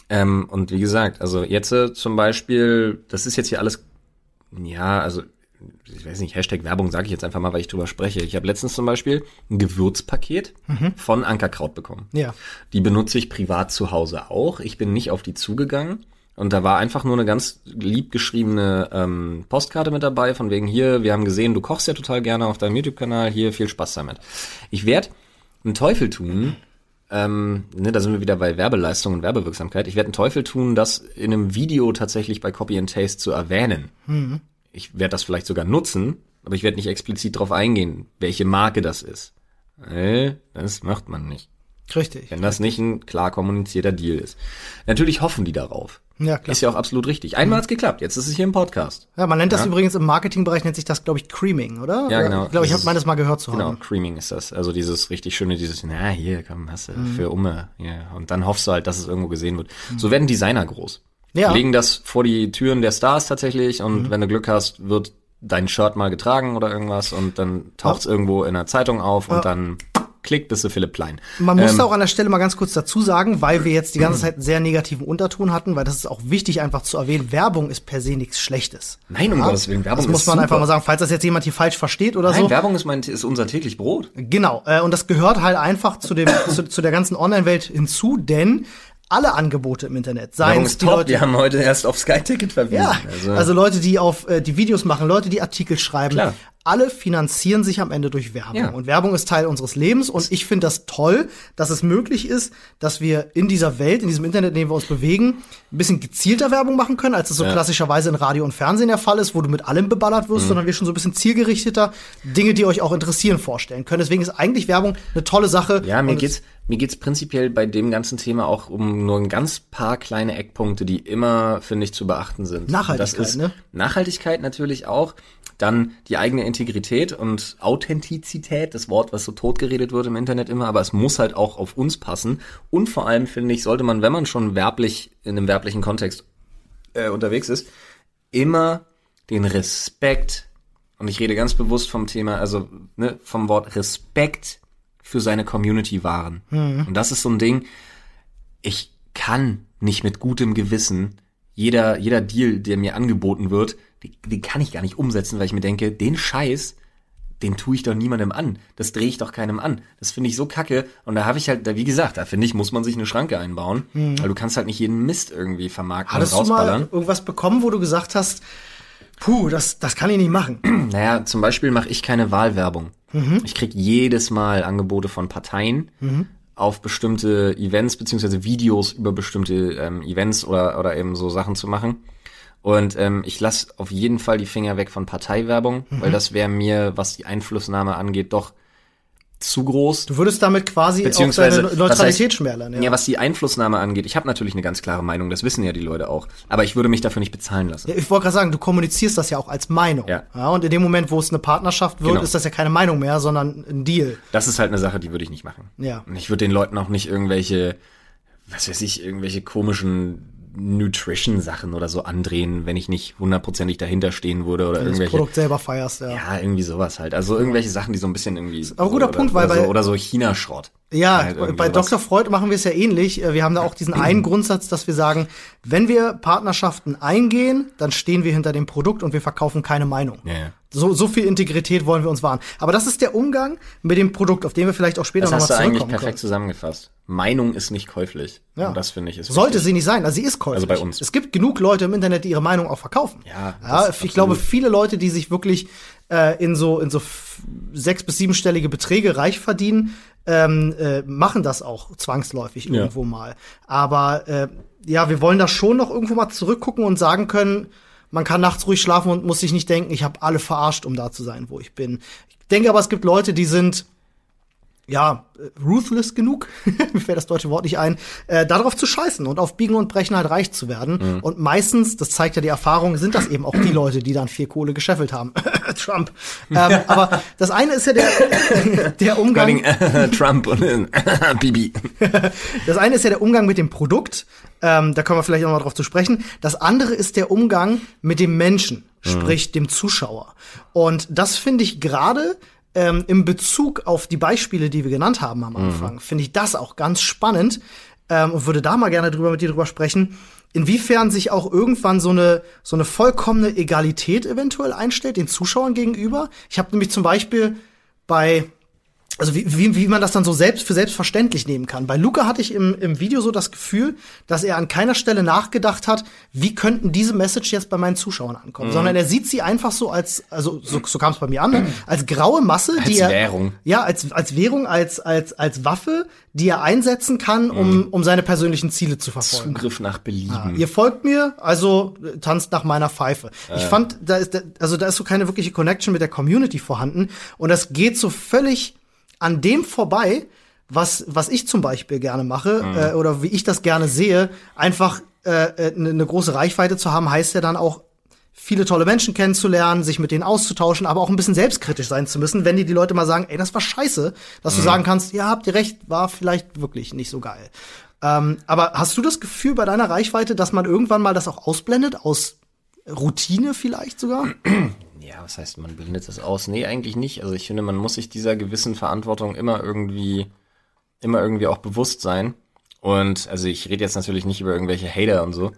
Ähm, und wie gesagt, also jetzt äh, zum Beispiel, das ist jetzt hier alles, ja, also ich weiß nicht, Hashtag Werbung sage ich jetzt einfach mal, weil ich drüber spreche. Ich habe letztens zum Beispiel ein Gewürzpaket von Ankerkraut bekommen. Ja. Die benutze ich privat zu Hause auch. Ich bin nicht auf die zugegangen. Und da war einfach nur eine ganz lieb geschriebene ähm, Postkarte mit dabei, von wegen hier, wir haben gesehen, du kochst ja total gerne auf deinem YouTube-Kanal, hier viel Spaß damit. Ich werde einen Teufel tun, ähm, ne, da sind wir wieder bei Werbeleistung und Werbewirksamkeit. Ich werde einen Teufel tun, das in einem Video tatsächlich bei Copy and Taste zu erwähnen. Ich werde das vielleicht sogar nutzen, aber ich werde nicht explizit darauf eingehen, welche Marke das ist. Äh, das macht man nicht Richtig. wenn das nicht ein klar kommunizierter Deal ist. Natürlich hoffen die darauf. Ja, klar. Ist ja auch absolut richtig. Einmal hat's geklappt, jetzt ist es hier im Podcast. Ja, man nennt das Ja. übrigens im Marketingbereich, nennt sich das, glaube ich, Creaming, oder? Ja, genau. Ich glaube, ich habe meines mal gehört zu Genau, haben. Creaming ist das. Also dieses richtig schöne, dieses, na, hier, komm, hast du Mhm. für Umme. Ja. Und dann hoffst du halt, dass es irgendwo gesehen wird. So werden Designer groß. Ja. Mhm. Legen das vor die Türen der Stars tatsächlich und wenn du Glück hast, wird dein Shirt mal getragen oder irgendwas und dann taucht's irgendwo in einer Zeitung auf und dann klick, bist du Philipp Plein. Man muss Ähm, auch an der Stelle mal ganz kurz dazu sagen, weil wir jetzt die ganze Zeit einen sehr negativen Unterton hatten, weil das ist auch wichtig einfach zu erwähnen, Werbung ist per se nichts Schlechtes. Nein, um Gottes Willen, Werbung Das muss ist man super. einfach mal sagen, falls das jetzt jemand hier falsch versteht oder Nein, so. Werbung ist, mein, ist unser täglich Brot. Genau, äh, und das gehört halt einfach zu, dem, zu, zu der ganzen Online-Welt hinzu, denn alle Angebote im Internet, seien es die top. Leute, Wir haben heute erst auf Sky Ticket verwiesen. Ja, also, Leute, die auf äh, die Videos machen, Leute, die Artikel schreiben, Klar. alle finanzieren sich am Ende durch Werbung. Ja. Und Werbung ist Teil unseres Lebens und ich finde das toll, dass es möglich ist, dass wir in dieser Welt, in diesem Internet, in dem wir uns bewegen, ein bisschen gezielter Werbung machen können, als es so Ja. klassischerweise in Radio und Fernsehen der Fall ist, wo du mit allem beballert wirst, Mhm. sondern wir schon so ein bisschen zielgerichteter Dinge, die euch auch interessieren, vorstellen können. Deswegen ist eigentlich Werbung eine tolle Sache. Ja, mir geht's, mir geht's prinzipiell bei dem ganzen Thema auch um nur ein ganz paar kleine Eckpunkte, die immer, finde ich, zu beachten sind. Nachhaltigkeit, das ist ne? Nachhaltigkeit natürlich auch. Dann die eigene Integrität und Authentizität, das Wort, was so totgeredet wird im Internet immer, aber es muss halt auch auf uns passen. Und vor allem, finde ich, sollte man, wenn man schon werblich, in einem werblichen Kontext äh, unterwegs ist, immer den Respekt, und ich rede ganz bewusst vom Thema, also ne, vom Wort Respekt für seine Community wahren. Und das ist so ein Ding, ich kann nicht mit gutem Gewissen jeder, jeder Deal, der mir angeboten wird, die, die kann ich gar nicht umsetzen, weil ich mir denke, den Scheiß, den tue ich doch niemandem an. Das drehe ich doch keinem an. Das finde ich so kacke. Und da habe ich halt, da, wie gesagt, da finde ich, muss man sich eine Schranke einbauen. Weil du kannst halt nicht jeden Mist irgendwie vermarkten Hattest und du mal rausballern. irgendwas bekommen, wo du gesagt hast, puh, das, das kann ich nicht machen? Naja, zum Beispiel mache ich keine Wahlwerbung. Ich krieg jedes Mal Angebote von Parteien auf bestimmte Events beziehungsweise Videos über bestimmte ähm, Events oder, oder eben so Sachen zu machen. Und ähm, ich lasse auf jeden Fall die Finger weg von Parteiwerbung, weil das wäre mir, was die Einflussnahme angeht, doch zu groß. Du würdest damit quasi auch Beziehungsweise, deine was Neutralität heißt- schmälern. Ja. was die Einflussnahme angeht, ich habe natürlich eine ganz klare Meinung, das wissen ja die Leute auch. Aber ich würde mich dafür nicht bezahlen lassen. Ja, Ich wollte gerade sagen, du kommunizierst das ja auch als Meinung. Ja. und in dem Moment, wo es eine Partnerschaft wird, Genau. ist das ja keine Meinung mehr, sondern ein Deal. Das ist halt eine Sache, die würde ich nicht machen. Ja. Und ich würde den Leuten auch nicht irgendwelche, was weiß ich, irgendwelche komischen Nutrition-Sachen oder so andrehen, wenn ich nicht hundertprozentig dahinter stehen würde oder Wenn du das irgendwelche. Produkt selber feierst, ja. Ja, irgendwie sowas halt. Also irgendwelche Sachen, die so ein bisschen irgendwie. aber ein guter oder, Punkt, oder weil so, bei- oder so China-Schrott. Ja, Halt bei. Dr. Freud machen wir es ja ähnlich. Äh, Wir haben da auch diesen einen Grundsatz, dass wir sagen, wenn wir Partnerschaften eingehen, dann stehen wir hinter dem Produkt und wir verkaufen keine Meinung. Ja. So, so viel Integrität wollen wir uns wahren. Aber das ist der Umgang mit dem Produkt, auf den wir vielleicht auch später Das hast du nochmal eigentlich zurückkommen perfekt zusammengefasst. Meinung ist nicht käuflich. Ja. Und das finde ich ist Sollte wichtig. sie nicht sein, also sie ist käuflich. Also bei uns. Es gibt genug Leute im Internet, die ihre Meinung auch verkaufen. Ja, ja ich glaube, viele Leute, die sich wirklich äh, in so in so sechs bis siebenstellige Beträge reich verdienen, ähm, äh, machen das auch zwangsläufig Ja. irgendwo mal. Aber äh, ja, wir wollen da schon noch irgendwo mal zurückgucken und sagen können, man kann nachts ruhig schlafen und muss sich nicht denken, ich habe alle verarscht, um da zu sein, wo ich bin. Ich denke aber, es gibt Leute, die sind ja, äh, ruthless genug, mir fällt das deutsche Wort nicht ein, äh, darauf zu scheißen und auf Biegen und Brechen halt reich zu werden. Und meistens, das zeigt ja die Erfahrung, sind das eben auch die Leute, die dann viel Kohle gescheffelt haben. Trump. Ähm, aber das eine ist ja der, der Umgang. Running, Trump und Bibi. Das eine ist ja der Umgang mit dem Produkt. Ähm, da kommen wir vielleicht noch mal drauf zu sprechen. Das andere ist der Umgang mit dem Menschen, sprich dem Zuschauer. Und das finde ich gerade ähm, im Bezug auf die Beispiele, die wir genannt haben am Anfang, finde ich das auch ganz spannend ähm, und würde da mal gerne drüber mit dir drüber sprechen, inwiefern sich auch irgendwann so eine so eine vollkommene Egalität eventuell einstellt den Zuschauern gegenüber. Ich habe nämlich zum Beispiel bei also wie, wie, wie man das dann so selbst für selbstverständlich nehmen kann. Bei Luca hatte ich im, im Video so das Gefühl, dass er an keiner Stelle nachgedacht hat, wie könnten diese Message jetzt bei meinen Zuschauern ankommen, sondern er sieht sie einfach so als, also so, so kam es bei mir an, ne? als graue Masse, die er Währung. ja als als Währung, als als als Waffe, die er einsetzen kann, um um seine persönlichen Ziele zu verfolgen. Zugriff nach Belieben. Ihr folgt mir, also äh, tanzt nach meiner Pfeife. Ich fand, da ist, also da ist so keine wirkliche Connection mit der Community vorhanden und das geht so völlig an dem vorbei, was was ich zum Beispiel gerne mache äh, oder wie ich das gerne sehe. Einfach äh, eine ne große Reichweite zu haben, heißt ja dann auch viele tolle Menschen kennenzulernen, sich mit denen auszutauschen, aber auch ein bisschen selbstkritisch sein zu müssen, wenn dir die Leute mal sagen, ey, das war scheiße, dass du sagen kannst, ja, habt ihr recht, war vielleicht wirklich nicht so geil. Ähm, aber hast du das Gefühl bei deiner Reichweite, dass man irgendwann mal das auch ausblendet, aus Routine vielleicht sogar? Ja, was heißt, man blendet das aus? Nee, eigentlich nicht. Also ich finde, man muss sich dieser gewissen Verantwortung immer irgendwie, immer irgendwie auch bewusst sein. Und also ich rede jetzt natürlich nicht über irgendwelche Hater und so,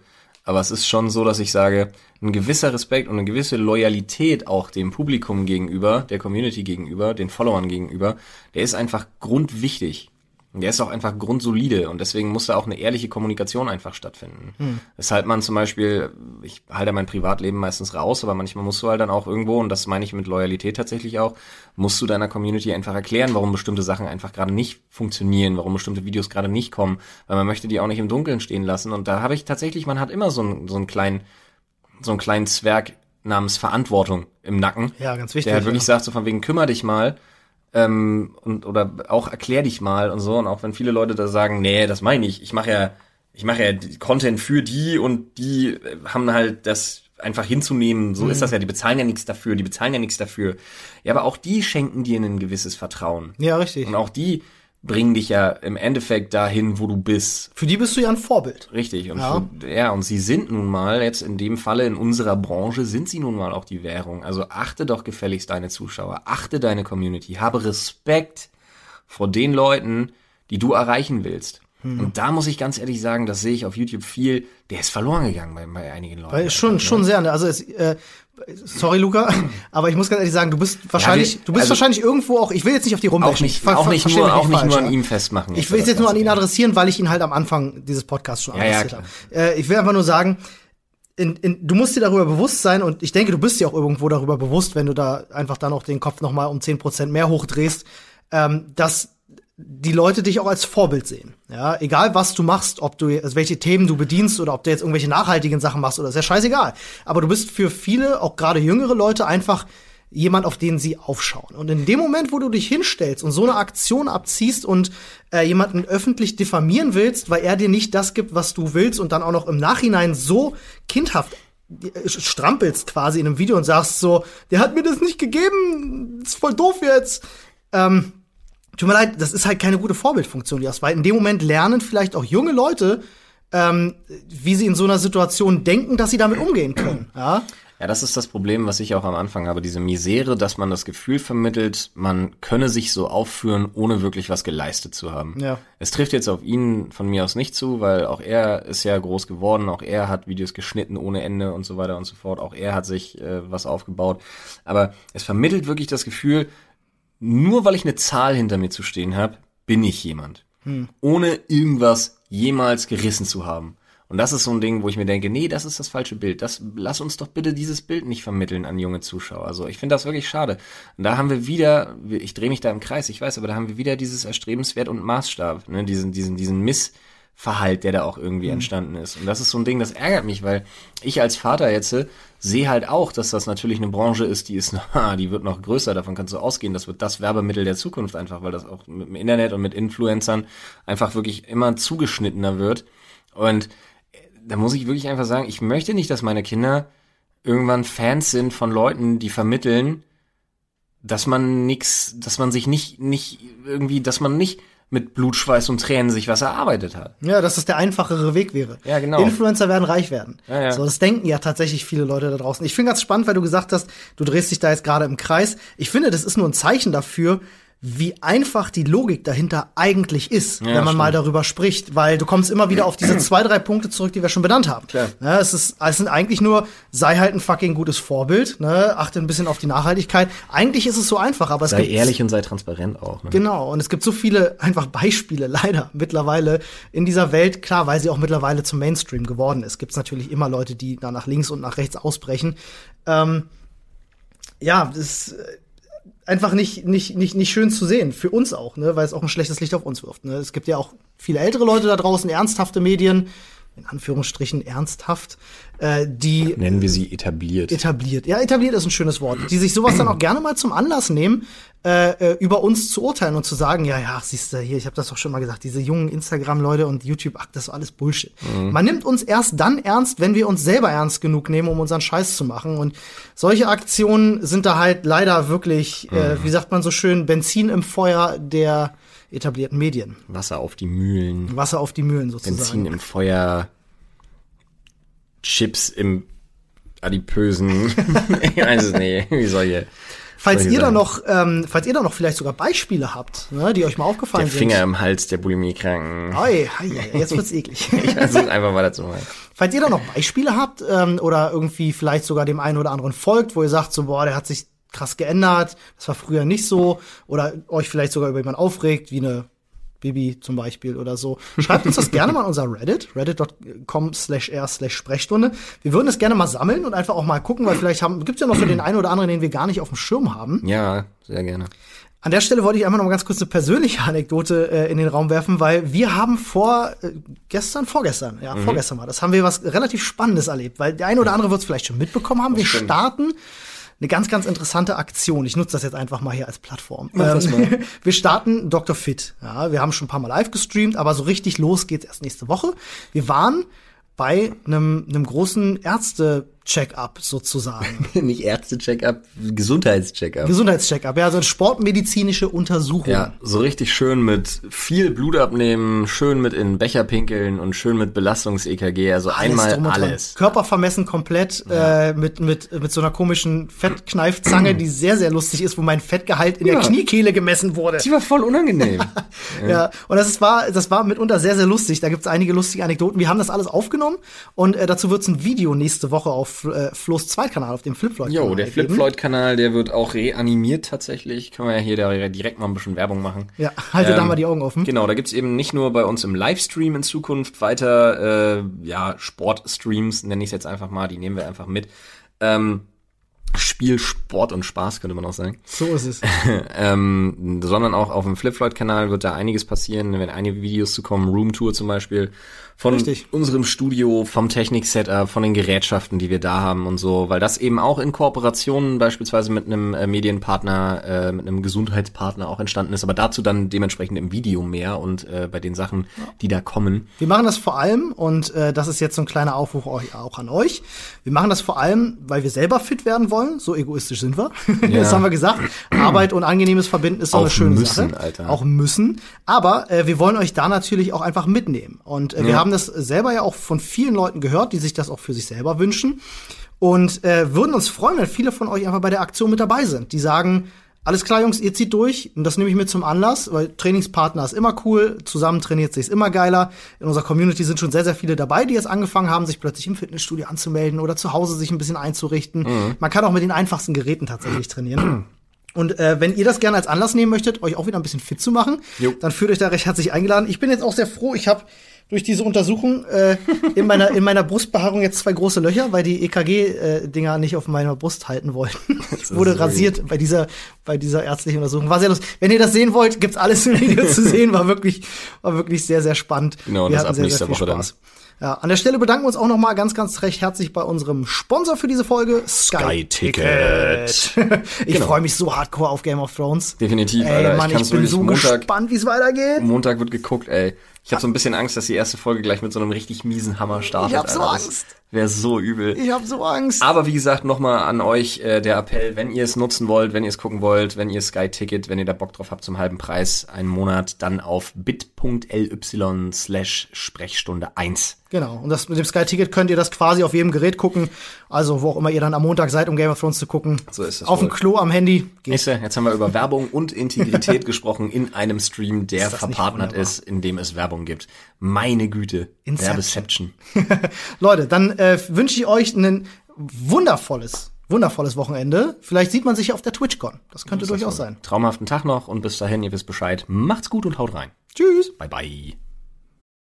aber es ist schon so, dass ich sage, ein gewisser Respekt und eine gewisse Loyalität auch dem Publikum gegenüber, der Community gegenüber, den Followern gegenüber, der ist einfach grundwichtig. Und der ist auch einfach grundsolide und deswegen muss da auch eine ehrliche Kommunikation einfach stattfinden. Weshalb man zum Beispiel, ich halte mein Privatleben meistens raus, aber manchmal musst du halt dann auch irgendwo, und das meine ich mit Loyalität tatsächlich auch, musst du deiner Community einfach erklären, warum bestimmte Sachen einfach gerade nicht funktionieren, warum bestimmte Videos gerade nicht kommen, weil man möchte die auch nicht im Dunkeln stehen lassen. Und da habe ich tatsächlich, man hat immer so einen, so einen kleinen, so einen kleinen Zwerg namens Verantwortung im Nacken. Ja, ganz wichtig, Der halt wirklich ja. sagt, so von wegen, kümmere dich mal, ähm, und oder auch erklär dich mal und so und auch wenn viele Leute da sagen, nee, das meine ich, ich mache ja ich mache ja Content für die und die äh, haben halt das einfach hinzunehmen, so ist das ja, die bezahlen ja nichts dafür, die bezahlen ja nichts dafür. Ja, aber auch die schenken dir ein gewisses Vertrauen. Ja, richtig. Und auch die bringen dich ja im Endeffekt dahin, wo du bist. Für die bist du ja ein Vorbild. Richtig. Und Ja. Für, ja, und sie sind nun mal, jetzt in dem Falle in unserer Branche, sind sie nun mal auch die Währung. Also achte doch gefälligst deine Zuschauer, achte deine Community, habe Respekt vor den Leuten, die du erreichen willst. Hm. Und da muss ich ganz ehrlich sagen, das sehe ich auf YouTube viel, der ist verloren gegangen bei, bei einigen Leuten. Weil schon, ne? schon sehr, ne? Also es, äh, sorry, Luca, aber ich muss ganz ehrlich sagen, du bist wahrscheinlich, wir- du bist also- wahrscheinlich irgendwo auch, ich will jetzt nicht auf die rumbashen. Auch nicht, Ver- auch nicht nur, mich auch nicht falsch, nur an ja? ihm festmachen. Ich will es jetzt nur an ihn adressieren, weil ich ihn halt am Anfang dieses Podcasts schon Ja, ja, habe. Äh, ich will einfach nur sagen, in, in, du musst dir darüber bewusst sein und ich denke, du bist dir auch irgendwo darüber bewusst, wenn du da einfach dann auch den Kopf noch mal um 10% mehr hochdrehst, ähm, dass die Leute dich auch als Vorbild sehen. Ja, egal was du machst, ob du also welche Themen du bedienst oder ob du jetzt irgendwelche nachhaltigen Sachen machst oder ist ja scheißegal. Aber du bist für viele, auch gerade jüngere Leute, einfach jemand, auf den sie aufschauen. Und in dem Moment, wo du dich hinstellst und so eine Aktion abziehst und äh, jemanden öffentlich diffamieren willst, weil er dir nicht das gibt, was du willst und dann auch noch im Nachhinein so kindhaft äh, strampelst quasi in einem Video und sagst so, der hat mir das nicht gegeben, ist voll doof jetzt. Ähm, tut mir leid, das ist halt keine gute Vorbildfunktion, die das, weil in dem Moment lernen vielleicht auch junge Leute, ähm, wie sie in so einer Situation denken, dass sie damit umgehen können. Ja? Ja, das ist das Problem, was ich auch am Anfang habe. Diese Misere, dass man das Gefühl vermittelt, man könne sich so aufführen, ohne wirklich was geleistet zu haben. Ja. Es trifft jetzt auf ihn von mir aus nicht zu, weil auch er ist ja groß geworden, auch er hat Videos geschnitten ohne Ende und so weiter und so fort. Auch er hat sich äh, was aufgebaut. Aber es vermittelt wirklich das Gefühl, nur weil ich eine Zahl hinter mir zu stehen habe, bin ich jemand. Ohne irgendwas jemals gerissen zu haben. Und das ist so ein Ding, wo ich mir denke, nee, das ist das falsche Bild. Das, lass uns doch bitte dieses Bild nicht vermitteln an junge Zuschauer. Also ich finde das wirklich schade. Und da haben wir wieder, ich drehe mich da im Kreis, ich weiß, aber da haben wir wieder dieses Erstrebenswert und Maßstab, ne, diesen, diesen, diesen Miss, Verhalt, der da auch irgendwie mhm. entstanden ist. Und das ist so ein Ding, das ärgert mich, weil ich als Vater jetzt sehe halt auch, dass das natürlich eine Branche ist, die ist, die wird noch größer, davon kannst du ausgehen, das wird das Werbemittel der Zukunft einfach, weil das auch mit dem Internet und mit Influencern einfach wirklich immer zugeschnittener wird. Und äh, da muss ich wirklich einfach sagen, ich möchte nicht, dass meine Kinder irgendwann Fans sind von Leuten, die vermitteln, dass man nix, dass man sich nicht, nicht irgendwie, dass man nicht mit Blut, Schweiß und Tränen sich was erarbeitet hat. Ja, dass das der einfachere Weg wäre. Ja, genau. Influencer werden reich werden. Ja, ja. So, das denken ja tatsächlich viele Leute da draußen. Ich finde ganz spannend, weil du gesagt hast, du drehst dich da jetzt gerade im Kreis. Ich finde, das ist nur ein Zeichen dafür, wie einfach die Logik dahinter eigentlich ist, ja, wenn man stimmt. mal darüber spricht, weil du kommst immer wieder auf diese zwei, drei Punkte zurück, die wir schon benannt haben. Klar. Ja, es, ist, es sind eigentlich nur, sei halt ein fucking gutes Vorbild, ne? achte ein bisschen auf die Nachhaltigkeit. Eigentlich ist es so einfach, aber es sei gibt, ehrlich und sei transparent auch. Ne? Genau, und es gibt so viele einfach Beispiele, leider, mittlerweile in dieser Welt, klar, weil sie auch mittlerweile zum Mainstream geworden ist, gibt es natürlich immer Leute, die da nach links und nach rechts ausbrechen. Ähm, ja, das einfach nicht, nicht, nicht, nicht schön zu sehen. Für uns auch, ne? weil es auch ein schlechtes Licht auf uns wirft. Ne? Es gibt ja auch viele ältere Leute da draußen, ernsthafte Medien, in Anführungsstrichen ernsthaft, äh, die nennen wir sie etabliert. Etabliert, ja, etabliert ist ein schönes Wort. Die sich sowas dann auch gerne mal zum Anlass nehmen, äh, äh, über uns zu urteilen und zu sagen, ja, ja, siehst du hier, ich habe das doch schon mal gesagt, diese jungen Instagram-Leute und YouTube, ach, das ist alles Bullshit. Mhm. Man nimmt uns erst dann ernst, wenn wir uns selber ernst genug nehmen, um unseren Scheiß zu machen. Und solche Aktionen sind da halt leider wirklich, äh, mhm. äh, wie sagt man so schön, Benzin im Feuer der etablierten Medien. Wasser auf die Mühlen. Wasser auf die Mühlen sozusagen. Benzin im Feuer. Chips im adipösen. ich weiß es nicht. Wie soll ich. Falls ihr da noch, ähm, falls ihr da noch vielleicht sogar Beispiele habt, ne, die euch mal aufgefallen sind. Der Finger im Hals der Bulimie-Kranken. Oi, jetzt wird's eklig. ich versuche einfach mal dazu mal. Falls ihr da noch Beispiele habt ähm, oder irgendwie vielleicht sogar dem einen oder anderen folgt, wo ihr sagt so, boah, der hat sich krass geändert, das war früher nicht so, oder euch vielleicht sogar über jemanden aufregt, wie eine Bibi zum Beispiel oder so. Schreibt uns das gerne mal an unser Reddit, reddit.com slash r slash Sprechstunde. Wir würden das gerne mal sammeln und einfach auch mal gucken, weil vielleicht haben, gibt's ja noch so den einen oder anderen, den wir gar nicht auf dem Schirm haben. Ja, sehr gerne. An der Stelle wollte ich einfach noch mal ganz kurz eine persönliche Anekdote äh, in den Raum werfen, weil wir haben vor äh, gestern, vorgestern, ja, mhm. vorgestern mal, das haben wir was relativ Spannendes erlebt, weil der eine oder andere wird es vielleicht schon mitbekommen haben. Das wir stimmt. starten eine ganz, ganz interessante Aktion. Ich nutze das jetzt einfach mal hier als Plattform. Ähm, wir starten Dr. Fit. Ja, wir haben schon ein paar Mal live gestreamt, aber so richtig los geht's erst nächste Woche. Wir waren bei einem, einem großen Ärzte Check-up sozusagen. Nicht Ärzte-Check-up, Gesundheitscheck-up. Gesundheitscheck-up, ja, also eine sportmedizinische Untersuchung. Ja, so richtig schön mit viel Blut abnehmen, schön mit in Becher pinkeln und schön mit Belastungs-EKG, also alles einmal alles. Körper vermessen komplett ja. äh, mit, mit, mit so einer komischen Fettkneifzange, die sehr, sehr lustig ist, wo mein Fettgehalt in ja. der Kniekehle gemessen wurde. Die war voll unangenehm. ja. ja, und das war, das war mitunter sehr, sehr lustig. Da gibt's einige lustige Anekdoten. Wir haben das alles aufgenommen und äh, dazu wird's ein Video nächste Woche auf äh, Flo's Zweitkanal, auf dem Flip Floyd Jo, der Flip Floyd Kanal, der wird auch reanimiert tatsächlich. Können wir ja hier da direkt mal ein bisschen Werbung machen. Ja, halte ähm, da mal die Augen offen. Genau, da gibt's eben nicht nur bei uns im Livestream in Zukunft weiter, äh, ja, Sportstreams, nenne ich es jetzt einfach mal, die nehmen wir einfach mit. Ähm, Spiel, Sport und Spaß, könnte man auch sagen. So ist es. ähm, sondern auch auf dem Flip Floyd-Kanal wird da einiges passieren, wenn einige Videos zu kommen, Room Tour zum Beispiel, von Richtig. unserem Studio, vom Technik-Setup, von den Gerätschaften, die wir da haben und so, weil das eben auch in Kooperationen beispielsweise mit einem äh, Medienpartner, äh, mit einem Gesundheitspartner auch entstanden ist, aber dazu dann dementsprechend im Video mehr und äh, bei den Sachen, die da kommen. Wir machen das vor allem, und äh, das ist jetzt so ein kleiner Aufruf auch an euch, wir machen das vor allem, weil wir selber fit werden wollen, so egoistisch sind wir, ja. das haben wir gesagt, Arbeit und angenehmes Verbinden ist so auch eine schöne müssen, Sache. Alter. Auch müssen, aber äh, wir wollen euch da natürlich auch einfach mitnehmen und äh, wir ja. haben haben das selber ja auch von vielen Leuten gehört, die sich das auch für sich selber wünschen. Und äh, würden uns freuen, wenn viele von euch einfach bei der Aktion mit dabei sind. Die sagen, alles klar, Jungs, ihr zieht durch. Und das nehme ich mir zum Anlass, weil Trainingspartner ist immer cool, zusammen trainiert sich immer geiler. In unserer Community sind schon sehr, sehr viele dabei, die jetzt angefangen haben, sich plötzlich im Fitnessstudio anzumelden oder zu Hause sich ein bisschen einzurichten. Mhm. Man kann auch mit den einfachsten Geräten tatsächlich trainieren. Und äh, wenn ihr das gerne als Anlass nehmen möchtet, euch auch wieder ein bisschen fit zu machen, jo. dann fühlt euch da recht herzlich eingeladen. Ich bin jetzt auch sehr froh. Ich habe durch diese Untersuchung äh, in meiner in meiner Brustbehaarung jetzt zwei große Löcher, weil die EKG-Dinger äh, nicht auf meiner Brust halten wollten. Ich wurde rasiert bei dieser bei dieser ärztlichen Untersuchung. War sehr lustig. Wenn ihr das sehen wollt, gibt's alles im Video zu sehen. War wirklich war wirklich sehr sehr spannend. Genau, Wir das ab sehr, nächster Woche dann. Ja, an der Stelle bedanken wir uns auch noch mal ganz, ganz recht herzlich bei unserem Sponsor für diese Folge, Sky, Sky Ticket. ich Genau. freue mich so hardcore auf Game of Thrones. Definitiv, Ey, Alter. Ich Mann, ich, kann's bin so Montag- gespannt, wie es weitergeht. Montag wird geguckt, ey. Ich habe so ein bisschen Angst, dass die erste Folge gleich mit so einem richtig miesen Hammer startet. Ich hab so Angst. Wäre so übel. Ich habe so Angst. Aber wie gesagt, nochmal an euch äh, der Appell, wenn ihr es nutzen wollt, wenn ihr es gucken wollt, wenn ihr Sky Ticket, wenn ihr da Bock drauf habt zum halben Preis, einen Monat, dann auf bit.ly slash Sprechstunde 1. Genau. Und das mit dem Sky Ticket könnt ihr das quasi auf jedem Gerät gucken. Also wo auch immer ihr dann am Montag seid, um Game of Thrones zu gucken. So ist es Auf dem wohl. Klo am Handy. Geht. Nächste, jetzt haben wir über Werbung und Integrität gesprochen in einem Stream, der Ist verpartnert ist, in dem es Werbung gibt. Meine Güte. Inception. Werbeception. Leute, dann äh, wünsche ich euch ein wundervolles, wundervolles Wochenende. Vielleicht sieht man sich ja auf der TwitchCon. Das könnte durchaus sein. Traumhaften Tag noch und bis dahin, ihr wisst Bescheid. Macht's gut und haut rein. Tschüss. Bye bye.